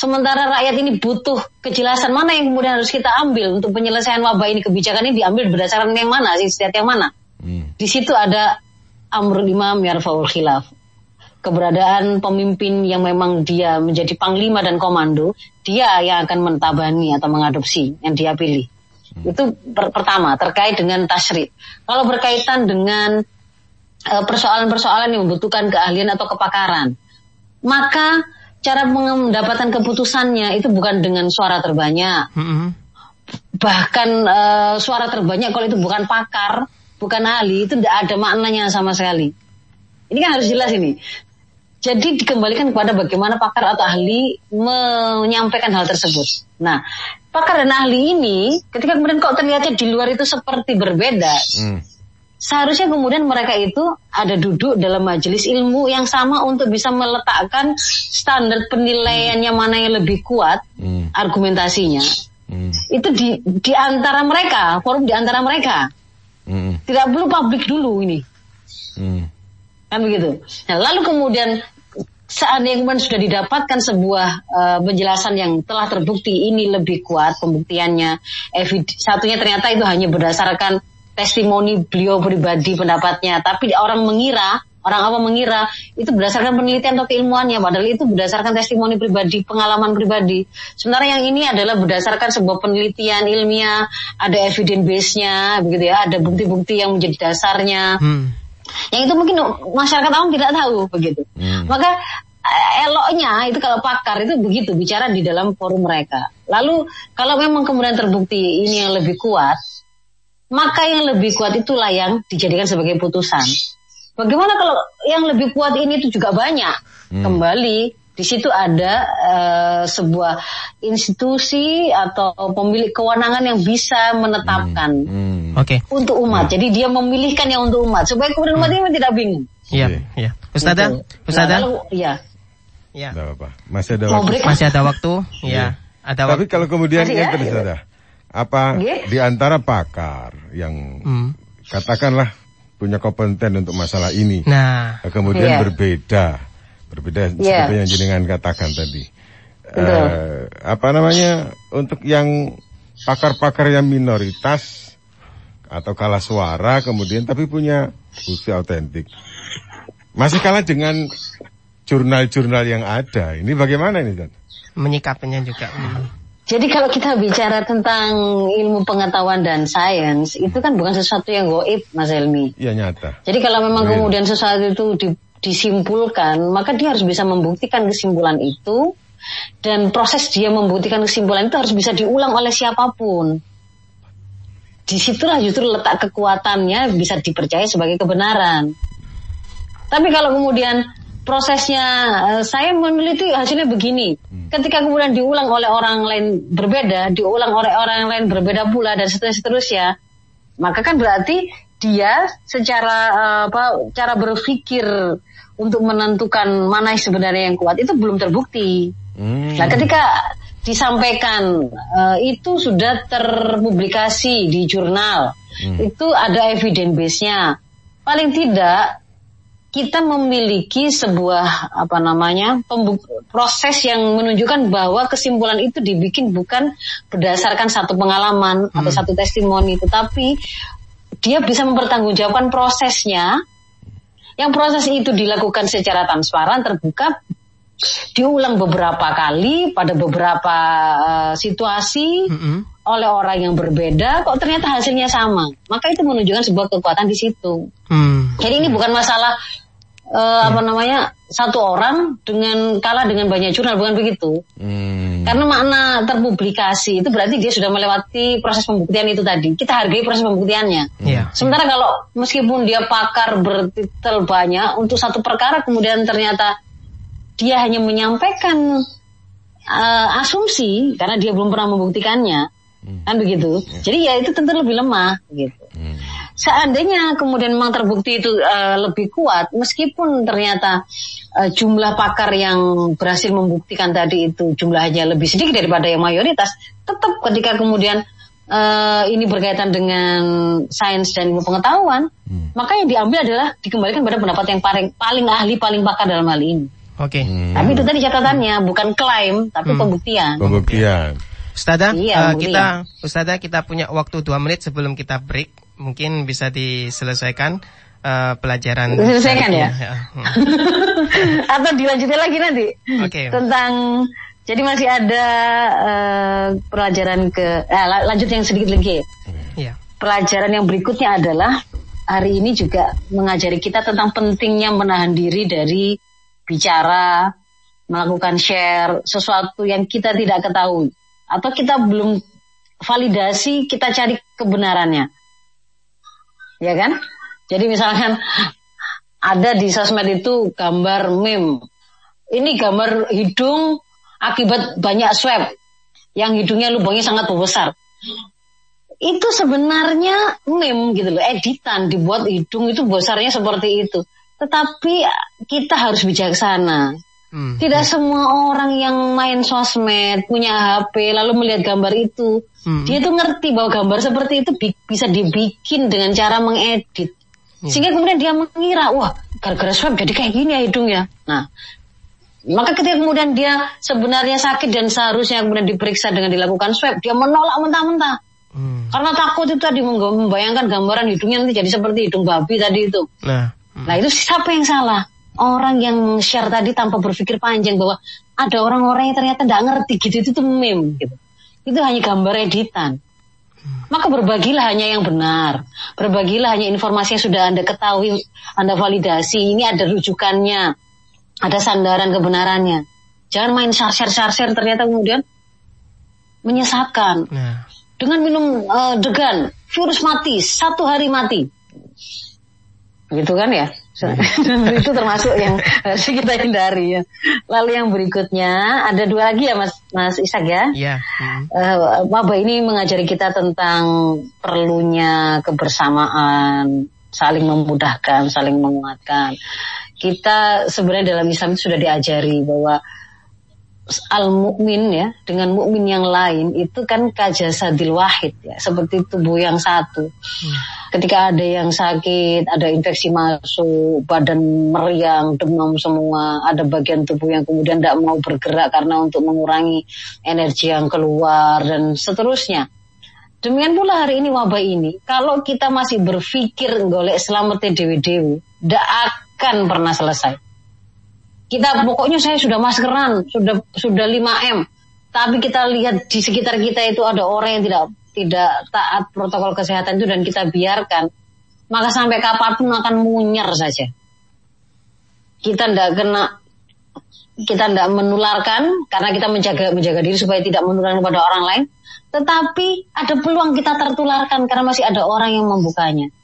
sementara rakyat ini butuh kejelasan mana yang kemudian harus kita ambil untuk penyelesaian wabah ini kebijakan ini diambil berdasarkan yang mana, hasil ijtihad yang mana. Hmm. Di situ ada amrul imam yarfaul khilaf. Keberadaan pemimpin yang memang dia menjadi panglima dan komando, dia yang akan mentabani atau mengadopsi yang dia pilih. Itu per- pertama terkait dengan tasri. Kalau berkaitan dengan eh, persoalan-persoalan yang membutuhkan keahlian atau kepakaran, maka cara mendapatkan keputusannya itu bukan dengan suara terbanyak, Mm-mm. bahkan eh, suara terbanyak kalau itu bukan pakar, bukan ahli, itu tidak ada maknanya sama sekali. Ini kan harus jelas ini. Jadi dikembalikan kepada bagaimana pakar atau ahli menyampaikan hal tersebut. Nah, pakar dan ahli ini ketika kemudian kok terlihatnya di luar itu seperti berbeda, Hmm. Seharusnya kemudian mereka itu ada duduk dalam majelis ilmu yang sama untuk bisa meletakkan standar penilaiannya mana yang lebih kuat Hmm. argumentasinya Hmm. itu di di antara mereka forum di antara mereka Hmm. tidak perlu publik dulu ini Hmm. kan begitu nah, lalu kemudian seandainya kemudian sudah didapatkan sebuah eh, penjelasan yang telah terbukti ini lebih kuat pembuktiannya evid- satunya ternyata itu hanya berdasarkan testimoni beliau pribadi pendapatnya tapi orang mengira orang apa mengira itu berdasarkan penelitian atau keilmuannya padahal itu berdasarkan testimoni pribadi pengalaman pribadi sementara yang ini adalah berdasarkan sebuah penelitian ilmiah ada evidence base-nya begitu ya ada bukti-bukti yang menjadi dasarnya Hmm. yang itu mungkin masyarakat awam tidak tahu begitu. Hmm. Maka eh, eloknya itu kalau pakar itu begitu bicara di dalam forum mereka. Lalu kalau memang kemudian terbukti ini yang lebih kuat, maka yang lebih kuat itulah yang dijadikan sebagai putusan. Bagaimana kalau yang lebih kuat ini itu juga banyak? Kembali di situ ada eh, sebuah institusi atau pemilik kewenangan yang bisa menetapkan Hmm. Oke. untuk umat. Jadi dia memilihkan yang untuk umat supaya kemudian umat ini tidak bingung. Iya, Oke. iya. Ustazah, Gitu. Ustazah, Nah, lalu, ya. ya. Tidak apa-apa. Masih ada Mau waktu. break? Masih ada waktu? Ya. Ada Tapi waktu. kalau kemudian Masih yang ya? Ustazah, apa Nggih. di antara pakar yang Hmm. katakanlah punya kompeten untuk masalah ini, Nah, kemudian Iya. berbeda, berbeda Iya. seperti yang jenengan katakan tadi. Betul. Eh, apa namanya untuk yang pakar-pakar yang minoritas atau kalah suara kemudian tapi punya bukti autentik masih kalah dengan jurnal-jurnal yang ada ini bagaimana ini Tan? menyikapinya juga. Hmm. Jadi kalau kita bicara tentang ilmu pengetahuan dan sains, itu kan bukan sesuatu yang goib, Mas Elmi. Iya nyata Jadi kalau memang Real. kemudian sesuatu itu di- disimpulkan, maka dia harus bisa membuktikan kesimpulan itu, dan proses dia membuktikan kesimpulan itu harus bisa diulang oleh siapa pun. Di situlah justru letak kekuatannya bisa dipercaya sebagai kebenaran. Tapi kalau kemudian prosesnya eh, saya meneliti hasilnya begini, ketika kemudian diulang oleh orang lain berbeda, diulang oleh orang lain berbeda pula dan seterusnya, maka kan berarti dia secara eh, apa cara berpikir untuk menentukan mana yang sebenarnya yang kuat itu belum terbukti. Hmm. Nah, ketika disampaikan eh, itu sudah terpublikasi di jurnal, itu ada evidence base-nya. Paling tidak kita memiliki sebuah apa namanya proses yang menunjukkan bahwa kesimpulan itu dibikin bukan berdasarkan satu pengalaman atau satu testimoni, tetapi dia bisa mempertanggungjawabkan prosesnya. Yang proses itu dilakukan secara transparan, terbuka, diulang beberapa kali pada beberapa eh, situasi Mm-mm. oleh orang yang berbeda, kok ternyata hasilnya sama. Maka itu menunjukkan sebuah kekuatan di situ. Hmm. Jadi ini bukan masalah uh, apa namanya satu orang dengan kalah dengan banyak jurnal bukan begitu? Hmm. karena makna terpublikasi itu berarti dia sudah melewati proses pembuktian itu tadi. Kita hargai proses pembuktiannya. Yeah. sementara kalau meskipun dia pakar bertitel banyak untuk satu perkara kemudian ternyata dia hanya menyampaikan uh, asumsi karena dia belum pernah membuktikannya. Hmm. kan begitu? Hmm. jadi ya itu tentu lebih lemah gitu. Hmm seandainya kemudian memang terbukti itu uh, lebih kuat, meskipun ternyata uh, jumlah pakar yang berhasil membuktikan tadi itu jumlahnya lebih sedikit daripada yang mayoritas, tetap ketika kemudian uh, ini berkaitan dengan sains dan ilmu pengetahuan, hmm. maka yang diambil adalah dikembalikan pada pendapat yang paling paling ahli, paling pakar dalam hal ini. Oke. Okay. Hmm. Tapi itu tadi catatannya bukan klaim, tapi hmm. pembuktian. Pembuktian. Ustazah, iya, uh, kita Ustazah kita punya waktu dua menit sebelum kita break mungkin bisa diselesaikan uh, pelajaran. Diselesaikan ya? ya. Atau dilanjutin lagi nanti? Oke. Okay. Tentang jadi masih ada uh, pelajaran ke eh, lanjut yang sedikit lagi. Iya. Pelajaran yang berikutnya adalah hari ini juga mengajari kita tentang pentingnya menahan diri dari bicara, melakukan share sesuatu yang kita tidak ketahui atau kita belum validasi, kita cari kebenarannya ya kan? Jadi misalkan ada di sosmed itu gambar meme. Ini gambar hidung akibat banyak swab yang hidungnya lubangnya sangat besar. Itu sebenarnya meme gitu loh, editan dibuat hidung itu besarnya seperti itu. Tetapi kita harus bijaksana. Hmm. Tidak semua orang yang main sosmed, punya HP, lalu melihat gambar itu, hmm. dia tuh ngerti bahwa gambar seperti itu bi bisa dibikin dengan cara mengedit. Hmm. Sehingga kemudian dia mengira, wah gara-gara swab jadi kayak gini ya hidungnya. Nah, maka ketika kemudian dia sebenarnya sakit dan seharusnya kemudian diperiksa dengan dilakukan swab, dia menolak mentah-mentah. Hmm. Karena takut itu tadi membayangkan gambaran hidungnya nanti jadi seperti hidung babi tadi itu. Nah, hmm. nah itu siapa yang salah? Orang yang share tadi tanpa berpikir panjang bahwa ada orang-orang yang ternyata tidak ngerti gitu itu tuh meme gitu. Itu hanya gambar editan. Maka berbagilah hanya yang benar. Berbagilah hanya informasi yang sudah Anda ketahui, Anda validasi. Ini ada rujukannya. Ada sandaran kebenarannya. Jangan main share-share-share ternyata kemudian menyesatkan. Nah. Dengan minum uh, degan, virus mati, satu hari mati. Begitu kan ya? itu termasuk yang harus kita hindari ya. Lalu yang berikutnya ada dua lagi ya Mas Mas Isak ya. Iya. Hmm. Uh, wabah ini mengajari kita tentang perlunya kebersamaan, saling memudahkan, saling menguatkan. Kita sebenarnya dalam Islam itu sudah diajari bahwa al mukmin ya dengan mukmin yang lain itu kan kajasadil wahid ya seperti tubuh yang satu. Hmm. Ketika ada yang sakit, ada infeksi masuk, badan meriang, demam semua, ada bagian tubuh yang kemudian tidak mau bergerak karena untuk mengurangi energi yang keluar dan seterusnya. Demikian pula hari ini wabah ini, kalau kita masih berpikir golek selamatnya dewi-dewi, tidak akan pernah selesai kita pokoknya saya sudah maskeran, sudah sudah 5 m. Tapi kita lihat di sekitar kita itu ada orang yang tidak tidak taat protokol kesehatan itu dan kita biarkan, maka sampai kapan pun akan munyer saja. Kita tidak kena kita tidak menularkan karena kita menjaga menjaga diri supaya tidak menularkan kepada orang lain. Tetapi ada peluang kita tertularkan karena masih ada orang yang membukanya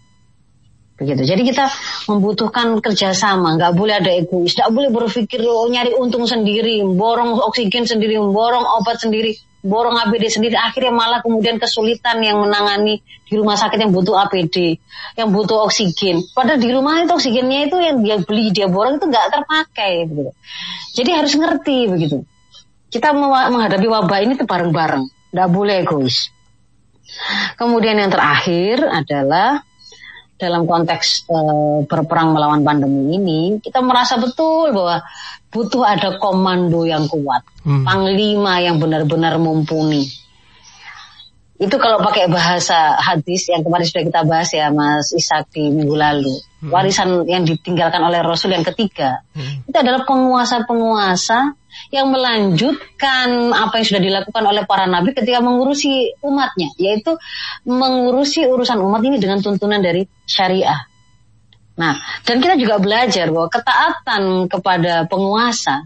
begitu. Jadi kita membutuhkan kerjasama, nggak boleh ada egois, nggak boleh berpikir oh, nyari untung sendiri, borong oksigen sendiri, borong obat sendiri, borong APD sendiri, akhirnya malah kemudian kesulitan yang menangani di rumah sakit yang butuh APD, yang butuh oksigen. Padahal di rumah itu oksigennya itu yang dia beli, dia borong itu nggak terpakai, begitu. Jadi harus ngerti begitu. Kita menghadapi wabah ini tuh bareng-bareng, nggak boleh egois. Kemudian yang terakhir adalah dalam konteks e, berperang melawan pandemi ini, kita merasa betul bahwa butuh ada komando yang kuat, hmm. panglima yang benar-benar mumpuni. Itu kalau pakai bahasa hadis yang kemarin sudah kita bahas ya Mas Ishak di minggu lalu. Hmm. Warisan yang ditinggalkan oleh Rasul yang ketiga. Hmm. Itu adalah penguasa-penguasa yang melanjutkan apa yang sudah dilakukan oleh para nabi ketika mengurusi umatnya, yaitu mengurusi urusan umat ini dengan tuntunan dari syariah. Nah, dan kita juga belajar bahwa ketaatan kepada penguasa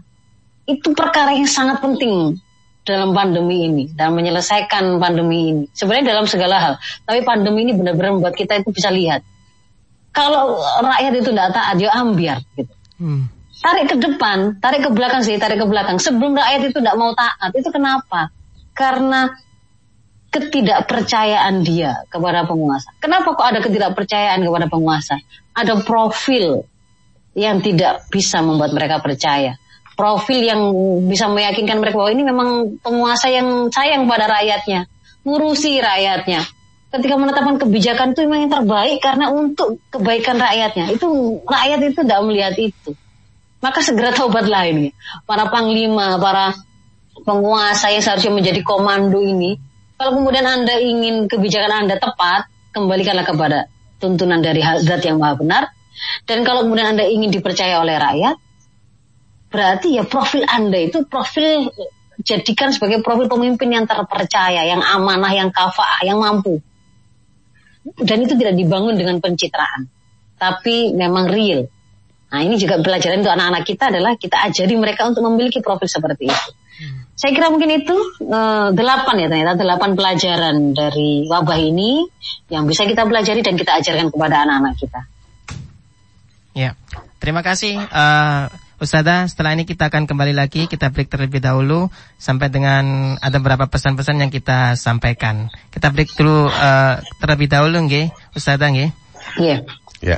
itu perkara yang sangat penting dalam pandemi ini, dalam menyelesaikan pandemi ini. Sebenarnya dalam segala hal, tapi pandemi ini benar-benar membuat kita itu bisa lihat. Kalau rakyat itu tidak taat, dia ambiar gitu. Hmm. Tarik ke depan, tarik ke belakang sih, tarik ke belakang. Sebelum rakyat itu tidak mau taat, itu kenapa? Karena ketidakpercayaan dia kepada penguasa. Kenapa kok ada ketidakpercayaan kepada penguasa? Ada profil yang tidak bisa membuat mereka percaya profil yang bisa meyakinkan mereka bahwa ini memang penguasa yang sayang pada rakyatnya, ngurusi rakyatnya. Ketika menetapkan kebijakan itu memang yang terbaik karena untuk kebaikan rakyatnya. Itu rakyat itu tidak melihat itu. Maka segera taubatlah ini. Para panglima, para penguasa yang seharusnya menjadi komando ini. Kalau kemudian Anda ingin kebijakan Anda tepat, kembalikanlah kepada tuntunan dari zat yang maha benar. Dan kalau kemudian Anda ingin dipercaya oleh rakyat, berarti ya profil Anda itu profil jadikan sebagai profil pemimpin yang terpercaya, yang amanah, yang kafah, yang mampu. Dan itu tidak dibangun dengan pencitraan, tapi memang real. Nah ini juga pelajaran untuk anak-anak kita adalah kita ajari mereka untuk memiliki profil seperti itu. Hmm. Saya kira mungkin itu uh, delapan ya ternyata delapan pelajaran dari wabah ini yang bisa kita pelajari dan kita ajarkan kepada anak-anak kita. Ya, terima kasih. Uh, Ustazah, setelah ini kita akan kembali lagi, kita break terlebih dahulu sampai dengan ada beberapa pesan-pesan yang kita sampaikan. Kita break dulu uh, terlebih dahulu, nggih, Ustazah, nggih. Iya. Yeah. Ya.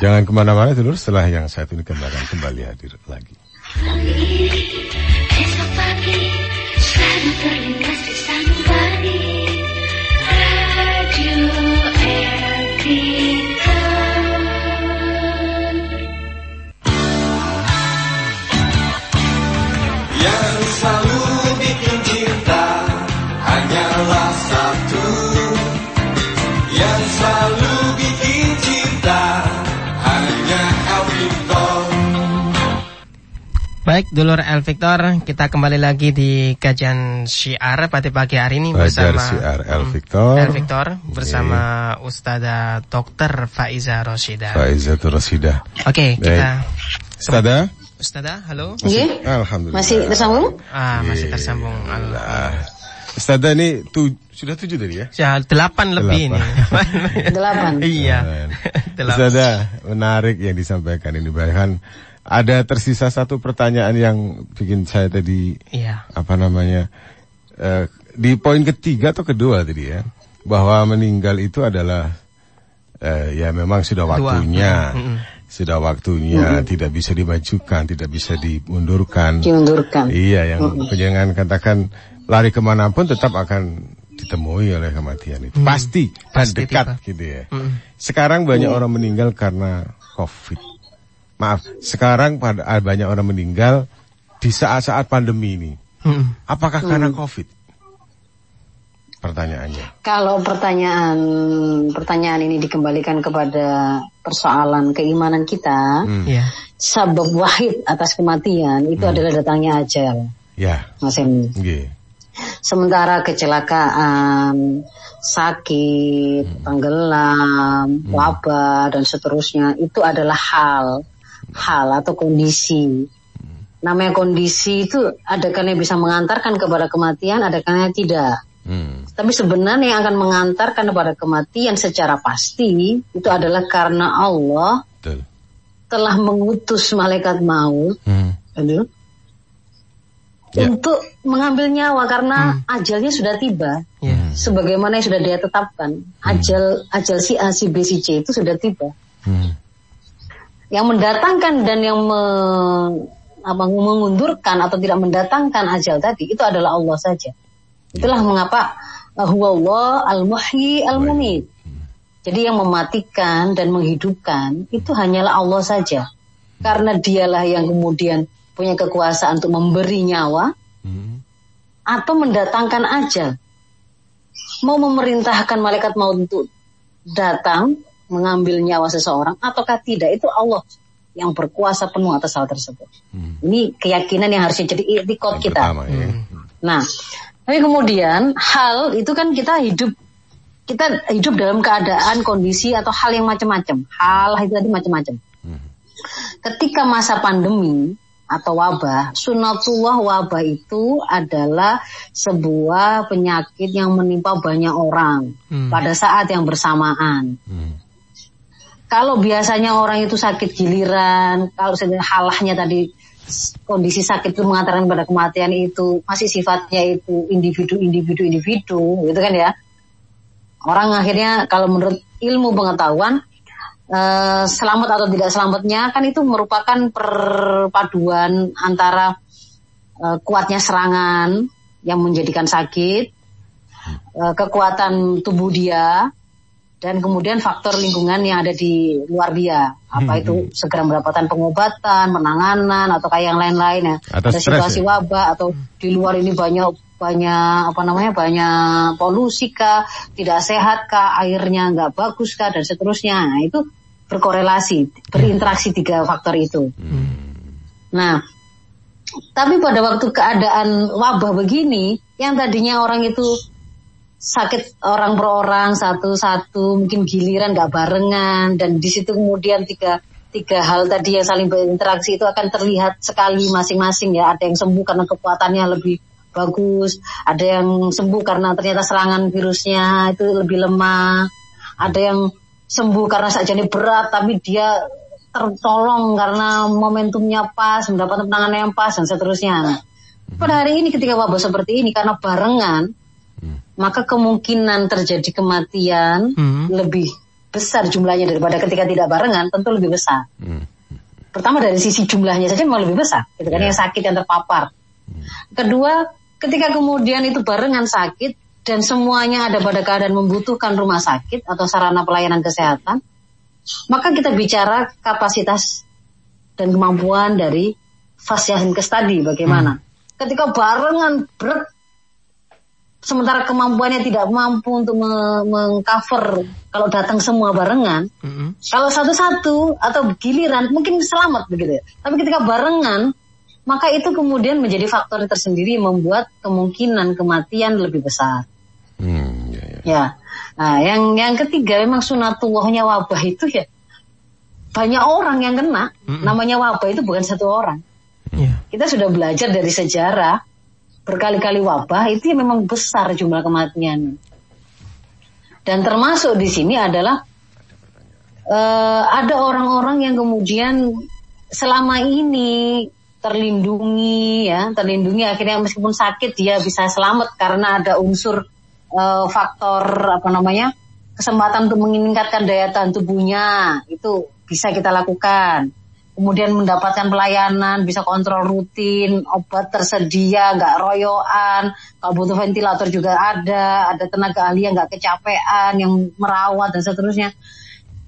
Jangan ke mana-mana dulu setelah yang satu ini kembali kembali hadir lagi. Esok pagi, selalu Baik, dulur El Victor, kita kembali lagi di kajian syiar pada pagi hari ini Bajar bersama syiar El hmm, Victor. El Victor bersama yeah. Ustazah Dr. Faiza Rosida. Faiza Rosida. Oke, okay, kita Ustazah. Ustazah, halo. Masih, Alhamdulillah. Masih tersambung? Ah, masih iya. tersambung. Allah. Ustazah ini tu, sudah tujuh tadi ya? Ya, delapan, lebih ini. delapan. iya. Ustazah, menarik yang disampaikan ini. Bahkan ada tersisa satu pertanyaan yang bikin saya tadi iya. apa namanya uh, di poin ketiga atau kedua tadi ya bahwa meninggal itu adalah uh, ya memang sudah waktunya mm -hmm. sudah waktunya mm -hmm. tidak bisa dimajukan tidak bisa dimundurkan dimundurkan iya yang mm -hmm. jangan katakan lari ke mana pun tetap akan ditemui oleh kematian itu mm -hmm. pasti dan dekat tiba. gitu ya mm -hmm. sekarang banyak mm -hmm. orang meninggal karena covid maaf, sekarang pada ah, banyak orang meninggal di saat-saat pandemi ini. Hmm. Apakah hmm. karena COVID? Pertanyaannya. Kalau pertanyaan pertanyaan ini dikembalikan kepada persoalan keimanan kita, hmm. yeah. sabab wahid atas kematian itu hmm. adalah datangnya ajal. Ya. Yeah. Mas Yeah. Sementara kecelakaan, sakit, hmm. tenggelam, hmm. wabah dan seterusnya itu adalah hal hal atau kondisi. Namanya kondisi itu ada kan yang bisa mengantarkan kepada kematian, ada kan yang tidak. Hmm. Tapi sebenarnya yang akan mengantarkan kepada kematian secara pasti itu adalah karena Allah Betul. telah mengutus malaikat maut hmm. aduh, ya. untuk mengambil nyawa karena hmm. ajalnya sudah tiba. Yeah. Sebagaimana yang sudah dia tetapkan, hmm. ajal ajal si A, si B, si C itu sudah tiba. Hmm yang mendatangkan dan yang me, apa, mengundurkan atau tidak mendatangkan ajal tadi itu adalah Allah saja. Itulah mengapa huwa Allah al-muhyi al-mumit. Jadi yang mematikan dan menghidupkan itu hanyalah Allah saja. Karena dialah yang kemudian punya kekuasaan untuk memberi nyawa atau mendatangkan ajal. Mau memerintahkan malaikat maut untuk datang mengambil nyawa seseorang ataukah tidak itu Allah yang berkuasa penuh atas hal tersebut. Hmm. Ini keyakinan yang harusnya jadi itikot kita. Pertama, ya. hmm. Nah, tapi kemudian hal itu kan kita hidup kita hidup dalam keadaan kondisi atau hal yang macam-macam. Hal itu tadi macam-macam. Ketika masa pandemi atau wabah, sunatullah wabah itu adalah sebuah penyakit yang menimpa banyak orang Hmm. pada saat yang bersamaan. Hmm. Kalau biasanya orang itu sakit giliran, kalau halahnya tadi kondisi sakit itu mengantarkan pada kematian itu masih sifatnya itu individu individu individu gitu kan ya. Orang akhirnya kalau menurut ilmu pengetahuan eh, selamat atau tidak selamatnya kan itu merupakan perpaduan antara eh, kuatnya serangan yang menjadikan sakit, eh, kekuatan tubuh dia, dan kemudian faktor lingkungan yang ada di luar dia. Apa itu segera mendapatkan pengobatan, penanganan, atau kayak yang lain-lain ya. Atau ada situasi ya? wabah atau di luar ini banyak banyak apa namanya banyak polusi kah, tidak sehat kah, airnya nggak bagus kah dan seterusnya. Nah, itu berkorelasi, berinteraksi tiga faktor itu. Nah, tapi pada waktu keadaan wabah begini, yang tadinya orang itu sakit orang per orang satu-satu, mungkin giliran nggak barengan, dan di situ kemudian tiga tiga hal tadi yang saling berinteraksi itu akan terlihat sekali masing-masing ya. Ada yang sembuh karena kekuatannya lebih bagus, ada yang sembuh karena ternyata serangan virusnya itu lebih lemah, ada yang sembuh karena sakjane berat tapi dia tertolong karena momentumnya pas, mendapat penanganan yang pas dan seterusnya. Nah, pada hari ini ketika wabah seperti ini karena barengan, maka kemungkinan terjadi kematian Hmm. lebih besar jumlahnya daripada ketika tidak barengan tentu lebih besar. Hmm. Pertama dari sisi jumlahnya saja memang lebih besar, gitu kan Ya. yang sakit yang terpapar. Kedua, ketika kemudian itu barengan sakit dan semuanya ada pada keadaan membutuhkan rumah sakit atau sarana pelayanan kesehatan, maka kita bicara kapasitas dan kemampuan dari fasiahinkes tadi bagaimana. Ketika barengan berat sementara kemampuannya tidak mampu untuk me- mengcover kalau datang semua barengan, Mm-mm. kalau satu-satu atau giliran mungkin selamat begitu ya. Tapi ketika barengan, maka itu kemudian menjadi faktor tersendiri yang membuat kemungkinan kematian lebih besar. Hmm, ya, ya. Ya. Nah, yang yang ketiga memang sunatullahnya wabah itu ya banyak orang yang kena. Mm-mm. Namanya wabah itu bukan satu orang. Ya. Kita sudah belajar dari sejarah berkali-kali wabah itu ya memang besar jumlah kematian. Dan termasuk di sini adalah eh, ada orang-orang yang kemudian selama ini terlindungi ya, terlindungi. Akhirnya meskipun sakit dia bisa selamat karena ada unsur eh, faktor apa namanya kesempatan untuk meningkatkan daya tahan tubuhnya. Itu bisa kita lakukan kemudian mendapatkan pelayanan, bisa kontrol rutin, obat tersedia, nggak royoan, kalau butuh ventilator juga ada, ada tenaga ahli yang nggak kecapean, yang merawat dan seterusnya.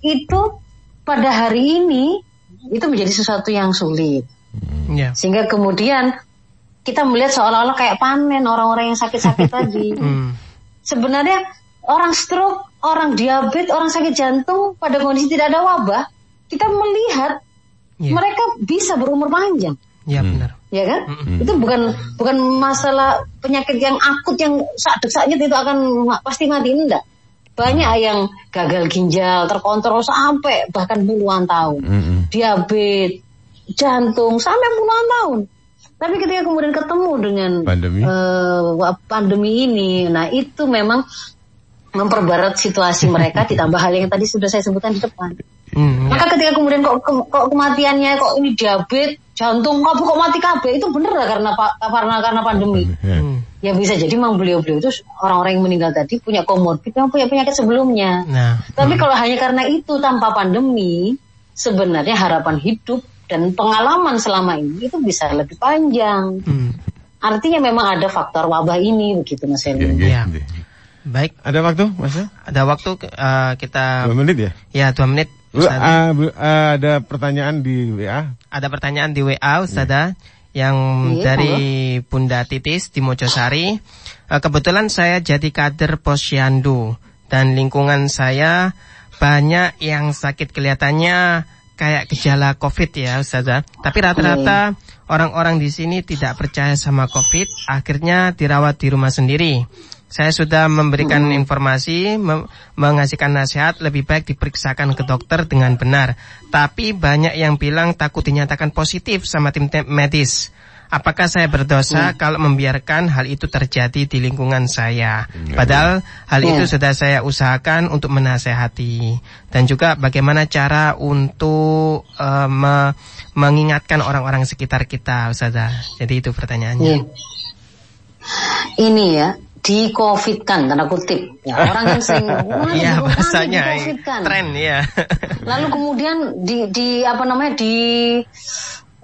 Itu pada hari ini itu menjadi sesuatu yang sulit, Ya. sehingga kemudian kita melihat seolah-olah kayak panen orang-orang yang sakit-sakit tadi. Hmm. Sebenarnya orang stroke, orang diabetes, orang sakit jantung pada kondisi tidak ada wabah, kita melihat Ya. mereka bisa berumur panjang, Ya benar. ya kan? Mm-mm. Itu bukan bukan masalah penyakit yang akut yang saat desakannya itu akan pasti mati enggak. Banyak yang gagal ginjal terkontrol sampai bahkan puluhan tahun, Hmm, diabetes, jantung sampai puluhan tahun. Tapi ketika kemudian ketemu dengan Pandemi. eh, wa- pandemi ini, nah itu memang memperberat situasi mereka ditambah hal yang tadi sudah saya sebutkan di depan. Hmm. ya. Maka ketika kemudian kok, ke- kok kematiannya kok ini diabetes, jantung kok kok mati kabeh itu bener lah karena karena karena pandemi. Ya. Hmm. Ya bisa jadi memang beliau-beliau itu orang-orang yang meninggal tadi punya komorbid yang punya penyakit sebelumnya. Nah. Tapi kalau hanya karena itu tanpa pandemi, sebenarnya harapan hidup dan pengalaman selama ini itu bisa lebih panjang. Hmm. Artinya memang ada faktor wabah ini begitu Mas Ya, Elmi. Ya. ya, ya. Baik, Ada waktu, Mas? ada waktu eh, kita Dua menit ya? ya dua menit. Bu, ah, ada pertanyaan di WA. Ada pertanyaan di WA Ustazah yang Iya, dari Bunda Titis di Mojosari. Eh, Kebetulan saya jadi kader posyandu dan lingkungan saya banyak yang sakit kelihatannya kayak gejala COVID ya Ustazah. Tapi rata-rata orang-orang di sini tidak percaya sama COVID, akhirnya dirawat di rumah sendiri. Saya sudah memberikan hmm. informasi, me mengasihkan nasihat, lebih baik diperiksakan ke dokter dengan benar. Tapi banyak yang bilang takut dinyatakan positif sama tim medis. Apakah saya berdosa hmm. kalau membiarkan hal itu terjadi di lingkungan saya? Hmm. Padahal hal hmm. itu sudah saya usahakan untuk menasehati. Dan juga bagaimana cara untuk uh, me mengingatkan orang-orang sekitar kita, Ustazah. Jadi itu pertanyaannya. Hmm. Ini ya, di covid kan tanda kutip. Ya. Orang yang sering iya bahasanya tren ya lalu kemudian di di apa namanya di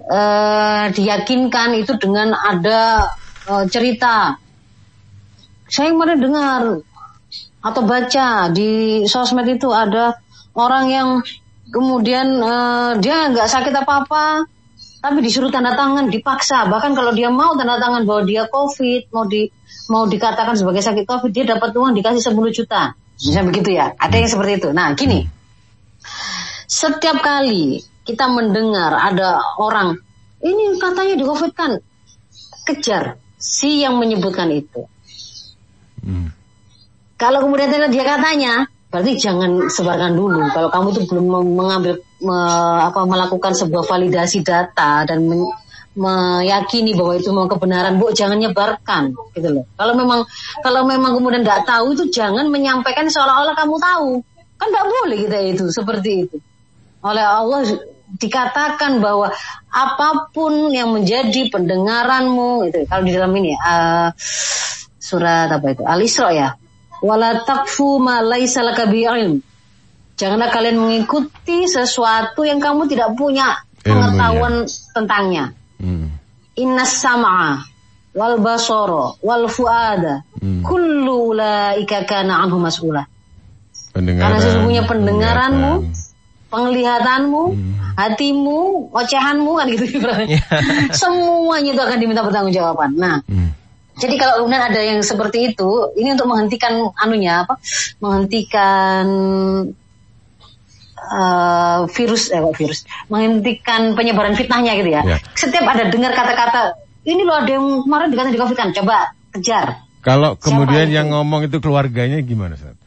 uh, diyakinkan itu dengan ada uh, cerita. Saya kemarin dengar atau baca di sosmed itu ada orang yang kemudian uh, dia nggak sakit apa apa tapi disuruh tanda tangan dipaksa bahkan kalau dia mau tanda tangan bahwa dia covid mau di mau dikatakan sebagai sakit COVID, dia dapat uang dikasih 10 juta. Bisa begitu ya? Ada yang seperti itu. Nah, gini. Setiap kali kita mendengar ada orang, ini katanya di COVID kan, kejar si yang menyebutkan itu. Hmm. Kalau kemudian dia katanya, berarti jangan sebarkan dulu. Kalau kamu itu belum mengambil me, apa, melakukan sebuah validasi data dan men, meyakini bahwa itu memang kebenaran, bu jangan nyebarkan, gitu loh. Kalau memang kalau memang kemudian tidak tahu itu jangan menyampaikan seolah-olah kamu tahu, kan tidak boleh kita itu seperti itu. Oleh Allah dikatakan bahwa apa pun yang menjadi pendengaranmu itu kalau di dalam ini uh, surat apa itu? Al-Isra ya. Wala takfu ma laisa janganlah kalian mengikuti sesuatu yang kamu tidak punya pengetahuan tentangnya Hmm. Inna sam'a wal basara wal fuada hmm. kullu ulaika kana anhu mas'ula. Karena sesungguhnya pendengaranmu, penglihatanmu, hmm. hatimu, ocehanmu kan gitu yeah. Semuanya itu akan diminta pertanggungjawaban. Nah, hmm. Jadi kalau kemudian ada yang seperti itu, ini untuk menghentikan anunya apa? Menghentikan uh, virus eh virus menghentikan penyebaran fitnahnya gitu ya. ya. Setiap ada dengar kata-kata ini loh ada yang kemarin dikatakan di covid kan coba kejar. Kalau kemudian yang ngomong itu keluarganya gimana Sat?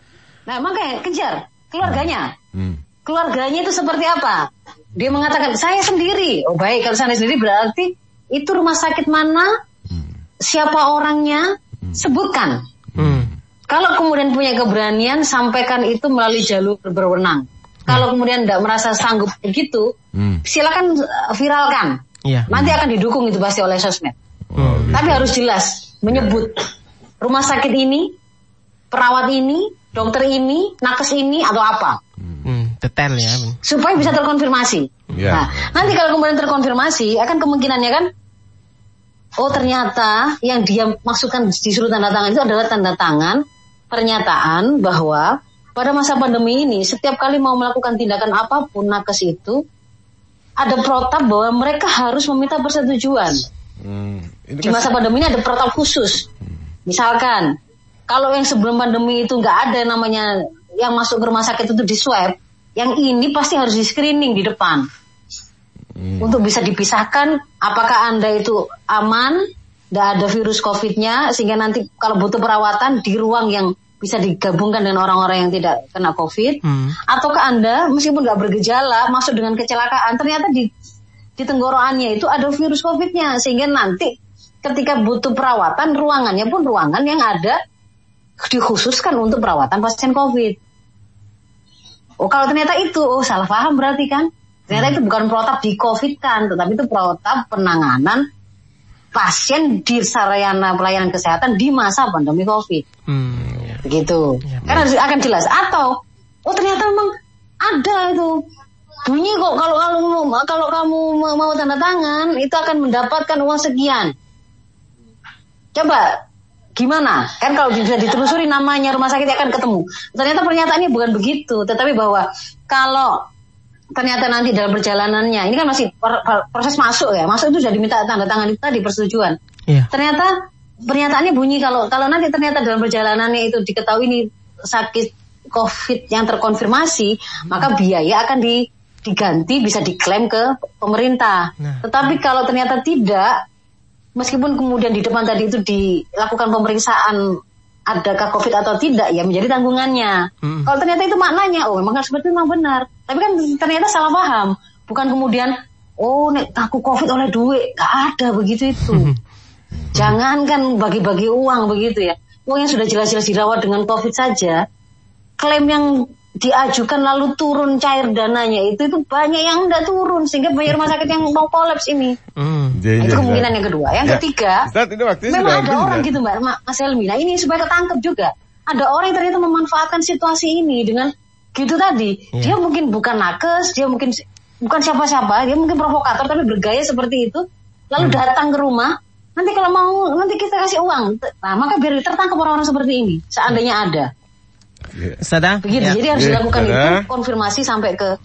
Nah makanya kejar keluarganya. Hmm. Keluarganya itu seperti apa? Dia mengatakan saya sendiri. Oh baik kalau saya sendiri berarti itu rumah sakit mana? Hmm. Siapa orangnya? Hmm. Sebutkan. Hmm. Kalau kemudian punya keberanian sampaikan itu melalui jalur berwenang. Kalau hmm. kemudian tidak merasa sanggup begitu, hmm. silakan uh, viralkan. Ya. Nanti akan didukung itu pasti oleh sosmed. Oh, gitu. Tapi harus jelas menyebut rumah sakit ini, perawat ini, dokter ini, nakes ini atau apa. Hmm, detail ya. Supaya bisa terkonfirmasi. Ya. Nah, nanti kalau kemudian terkonfirmasi, akan kemungkinannya kan, oh ternyata yang dia masukkan disuruh tanda tangan itu adalah tanda tangan pernyataan bahwa pada masa pandemi ini setiap kali mau melakukan tindakan apa pun nakes itu ada protap bahwa mereka harus meminta persetujuan. Hmm, Di masa pandemi ini ada protap khusus. Misalkan kalau yang sebelum pandemi itu nggak ada namanya yang masuk ke rumah sakit itu di swab, yang ini pasti harus di screening di depan. Hmm. Untuk bisa dipisahkan apakah Anda itu aman, tidak ada virus COVID-nya, sehingga nanti kalau butuh perawatan di ruang yang bisa digabungkan dengan orang-orang yang tidak kena COVID, hmm. ataukah anda meskipun nggak bergejala masuk dengan kecelakaan, ternyata di di tenggorokannya itu ada virus COVID-nya, sehingga nanti ketika butuh perawatan ruangannya pun ruangan yang ada dikhususkan untuk perawatan pasien COVID. Oh kalau ternyata itu, oh salah paham berarti kan? Ternyata hmm. itu bukan protap di COVID kan, tetapi itu protap penanganan pasien di sarana pelayanan kesehatan di masa pandemi COVID. Hmm begitu. Ya, kan harus akan jelas. Atau oh ternyata memang ada itu. Bunyi kok kalau kalau kalau kamu mau tanda tangan itu akan mendapatkan uang sekian. Coba gimana? Kan kalau bisa ditelusuri namanya rumah sakit akan ketemu. Ternyata pernyataannya bukan begitu tetapi bahwa kalau ternyata nanti dalam perjalanannya ini kan masih proses masuk ya. Masuk itu sudah diminta tanda tangan itu tadi persetujuan. Yeah. ternyata pernyataannya bunyi kalau kalau nanti ternyata dalam perjalanannya itu diketahui ini sakit COVID yang terkonfirmasi, hmm. maka biaya akan di, diganti bisa diklaim ke pemerintah. Nah. Tetapi kalau ternyata tidak, meskipun kemudian di depan tadi itu dilakukan pemeriksaan adakah COVID atau tidak ya menjadi tanggungannya. Hmm. Kalau ternyata itu maknanya, oh memang seperti itu memang benar. Tapi kan ternyata salah paham. Bukan kemudian, oh nek aku COVID oleh duit, gak ada begitu itu. Jangan kan bagi-bagi uang begitu ya. Uang yang sudah jelas-jelas dirawat dengan COVID saja, klaim yang diajukan lalu turun cair dananya itu itu banyak yang tidak turun sehingga banyak rumah sakit yang mau kolaps ini. Hmm. Nah, itu kemungkinan yang kedua. Yang ya. ketiga, Ustaz, ini memang ada orang ya? gitu mbak Mas Helmi. Nah ini supaya ketangkep juga. Ada orang yang ternyata memanfaatkan situasi ini dengan gitu tadi. Ya. Dia mungkin bukan nakes, dia mungkin bukan siapa-siapa, dia mungkin provokator tapi bergaya seperti itu. Lalu hmm. datang ke rumah, nanti kalau mau nanti kita kasih uang. Nah maka biar tertangkap orang-orang seperti ini. Seandainya ada. Sada? Begitu. Ya. Jadi harus ya. dilakukan Sada. itu konfirmasi sampai ke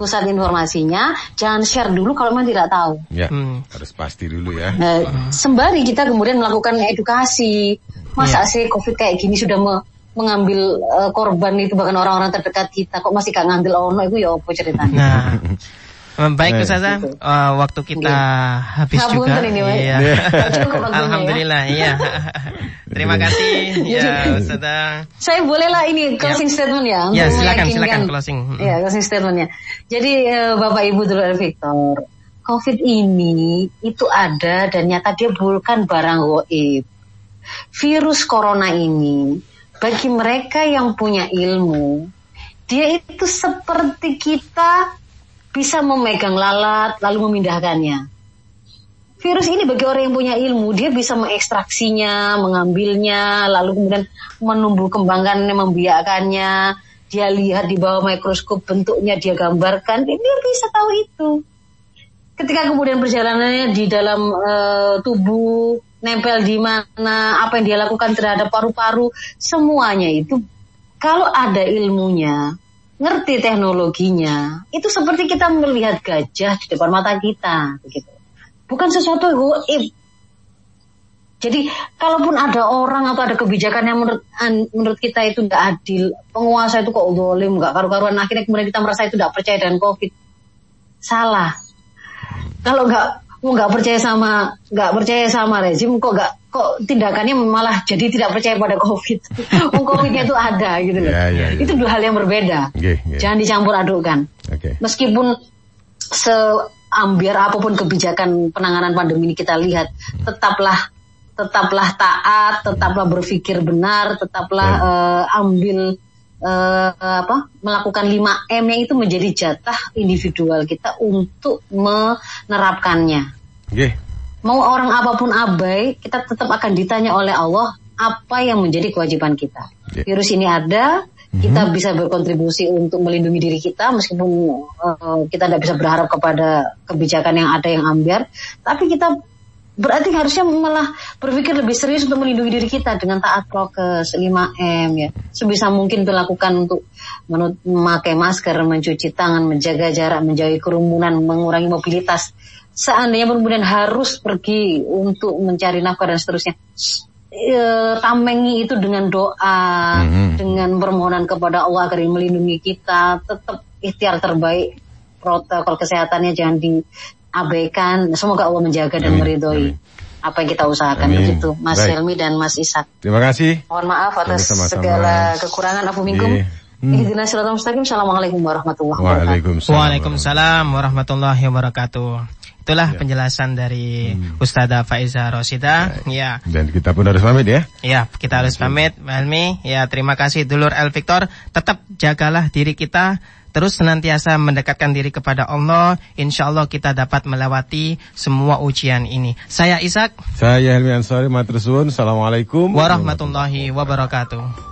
pusat informasinya. Jangan share dulu kalau memang tidak tahu. Ya, hmm. harus pasti dulu ya. Nah, sembari kita kemudian melakukan edukasi. Masa ya. sih COVID kayak gini sudah me mengambil uh, korban itu bahkan orang-orang terdekat kita kok masih gak ngambil ono itu ya apa ceritanya. Nah. Baik Ustazah, uh, waktu kita yeah. habis juga. Ini, iya. Alhamdulillah, iya. Terima kasih ya Ustazah. Saya bolehlah ini closing yeah. statement ya. Ya, silakan silakan closing. Ya, closing statementnya. Jadi uh, Bapak Ibu dulu Victor, COVID ini itu ada dan nyata dia bukan barang goib. Virus corona ini bagi mereka yang punya ilmu, dia itu seperti kita bisa memegang lalat lalu memindahkannya. Virus ini bagi orang yang punya ilmu, dia bisa mengekstraksinya, mengambilnya, lalu kemudian menumbuh kembangkannya, membiakannya. Dia lihat di bawah mikroskop bentuknya, dia gambarkan, dia bisa tahu itu. Ketika kemudian perjalanannya di dalam uh, tubuh, nempel di mana, apa yang dia lakukan terhadap paru-paru, semuanya itu kalau ada ilmunya, ngerti teknologinya, itu seperti kita melihat gajah di depan mata kita, begitu. Bukan sesuatu goib. Jadi, kalaupun ada orang atau ada kebijakan yang menurut menurut kita itu tidak adil, penguasa itu kok dolim, nggak karu-karuan, akhirnya kemudian kita merasa itu tidak percaya dengan COVID. Salah. Kalau nggak nggak percaya sama nggak percaya sama rezim kok nggak kok tindakannya malah jadi tidak percaya pada covid oh, covidnya itu ada gitu loh yeah, yeah, yeah. itu dua hal yang berbeda okay, yeah. jangan dicampur adukkan okay. meskipun seambiar apa pun kebijakan penanganan pandemi ini kita lihat tetaplah tetaplah taat tetaplah berpikir benar tetaplah yeah. uh, ambil uh, apa melakukan 5M yang itu menjadi jatah individual kita untuk menerapkannya. Okay. Mau orang apa pun abai, kita tetap akan ditanya oleh Allah apa yang menjadi kewajiban kita. Okay. Virus ini ada, mm-hmm. kita bisa berkontribusi untuk melindungi diri kita meskipun uh, kita tidak bisa berharap kepada kebijakan yang ada yang ambiar, tapi kita berarti harusnya malah berpikir lebih serius untuk melindungi diri kita dengan taat prokes 5M ya. Sebisa mungkin dilakukan untuk memakai masker, mencuci tangan, menjaga jarak, menjauhi kerumunan, mengurangi mobilitas. Seandainya kemudian harus pergi untuk mencari nafkah dan seterusnya, e, tamengi itu dengan doa, mm-hmm. dengan permohonan kepada Allah agar melindungi kita, tetap ikhtiar terbaik protokol kesehatannya jangan di abaikan. Semoga Allah menjaga dan meridhoi apa yang kita usahakan Amin. begitu Mas Baik. Helmi dan Mas Ishak. Terima kasih. Mohon maaf atas sama -sama. segala kekurangan aku minkum. Hmm. Ihdinas siratal mustaqim. Assalamualaikum warahmatullahi wabarakatuh. Waalaikumsalam. Waalaikumsalam warahmatullahi wabarakatuh. Itulah ya. penjelasan dari hmm. Ustazah Faiza Rosida. Ya. Dan kita pun harus pamit ya. Ya, kita harus pamit, Mbak Helmi. Ya, terima kasih dulur El Victor. Tetap jagalah diri kita terus senantiasa mendekatkan diri kepada Allah, insya Allah kita dapat melewati semua ujian ini. Saya Ishak. Saya Helmi Ansari, Matrusun. Assalamualaikum warahmatullahi wabarakatuh.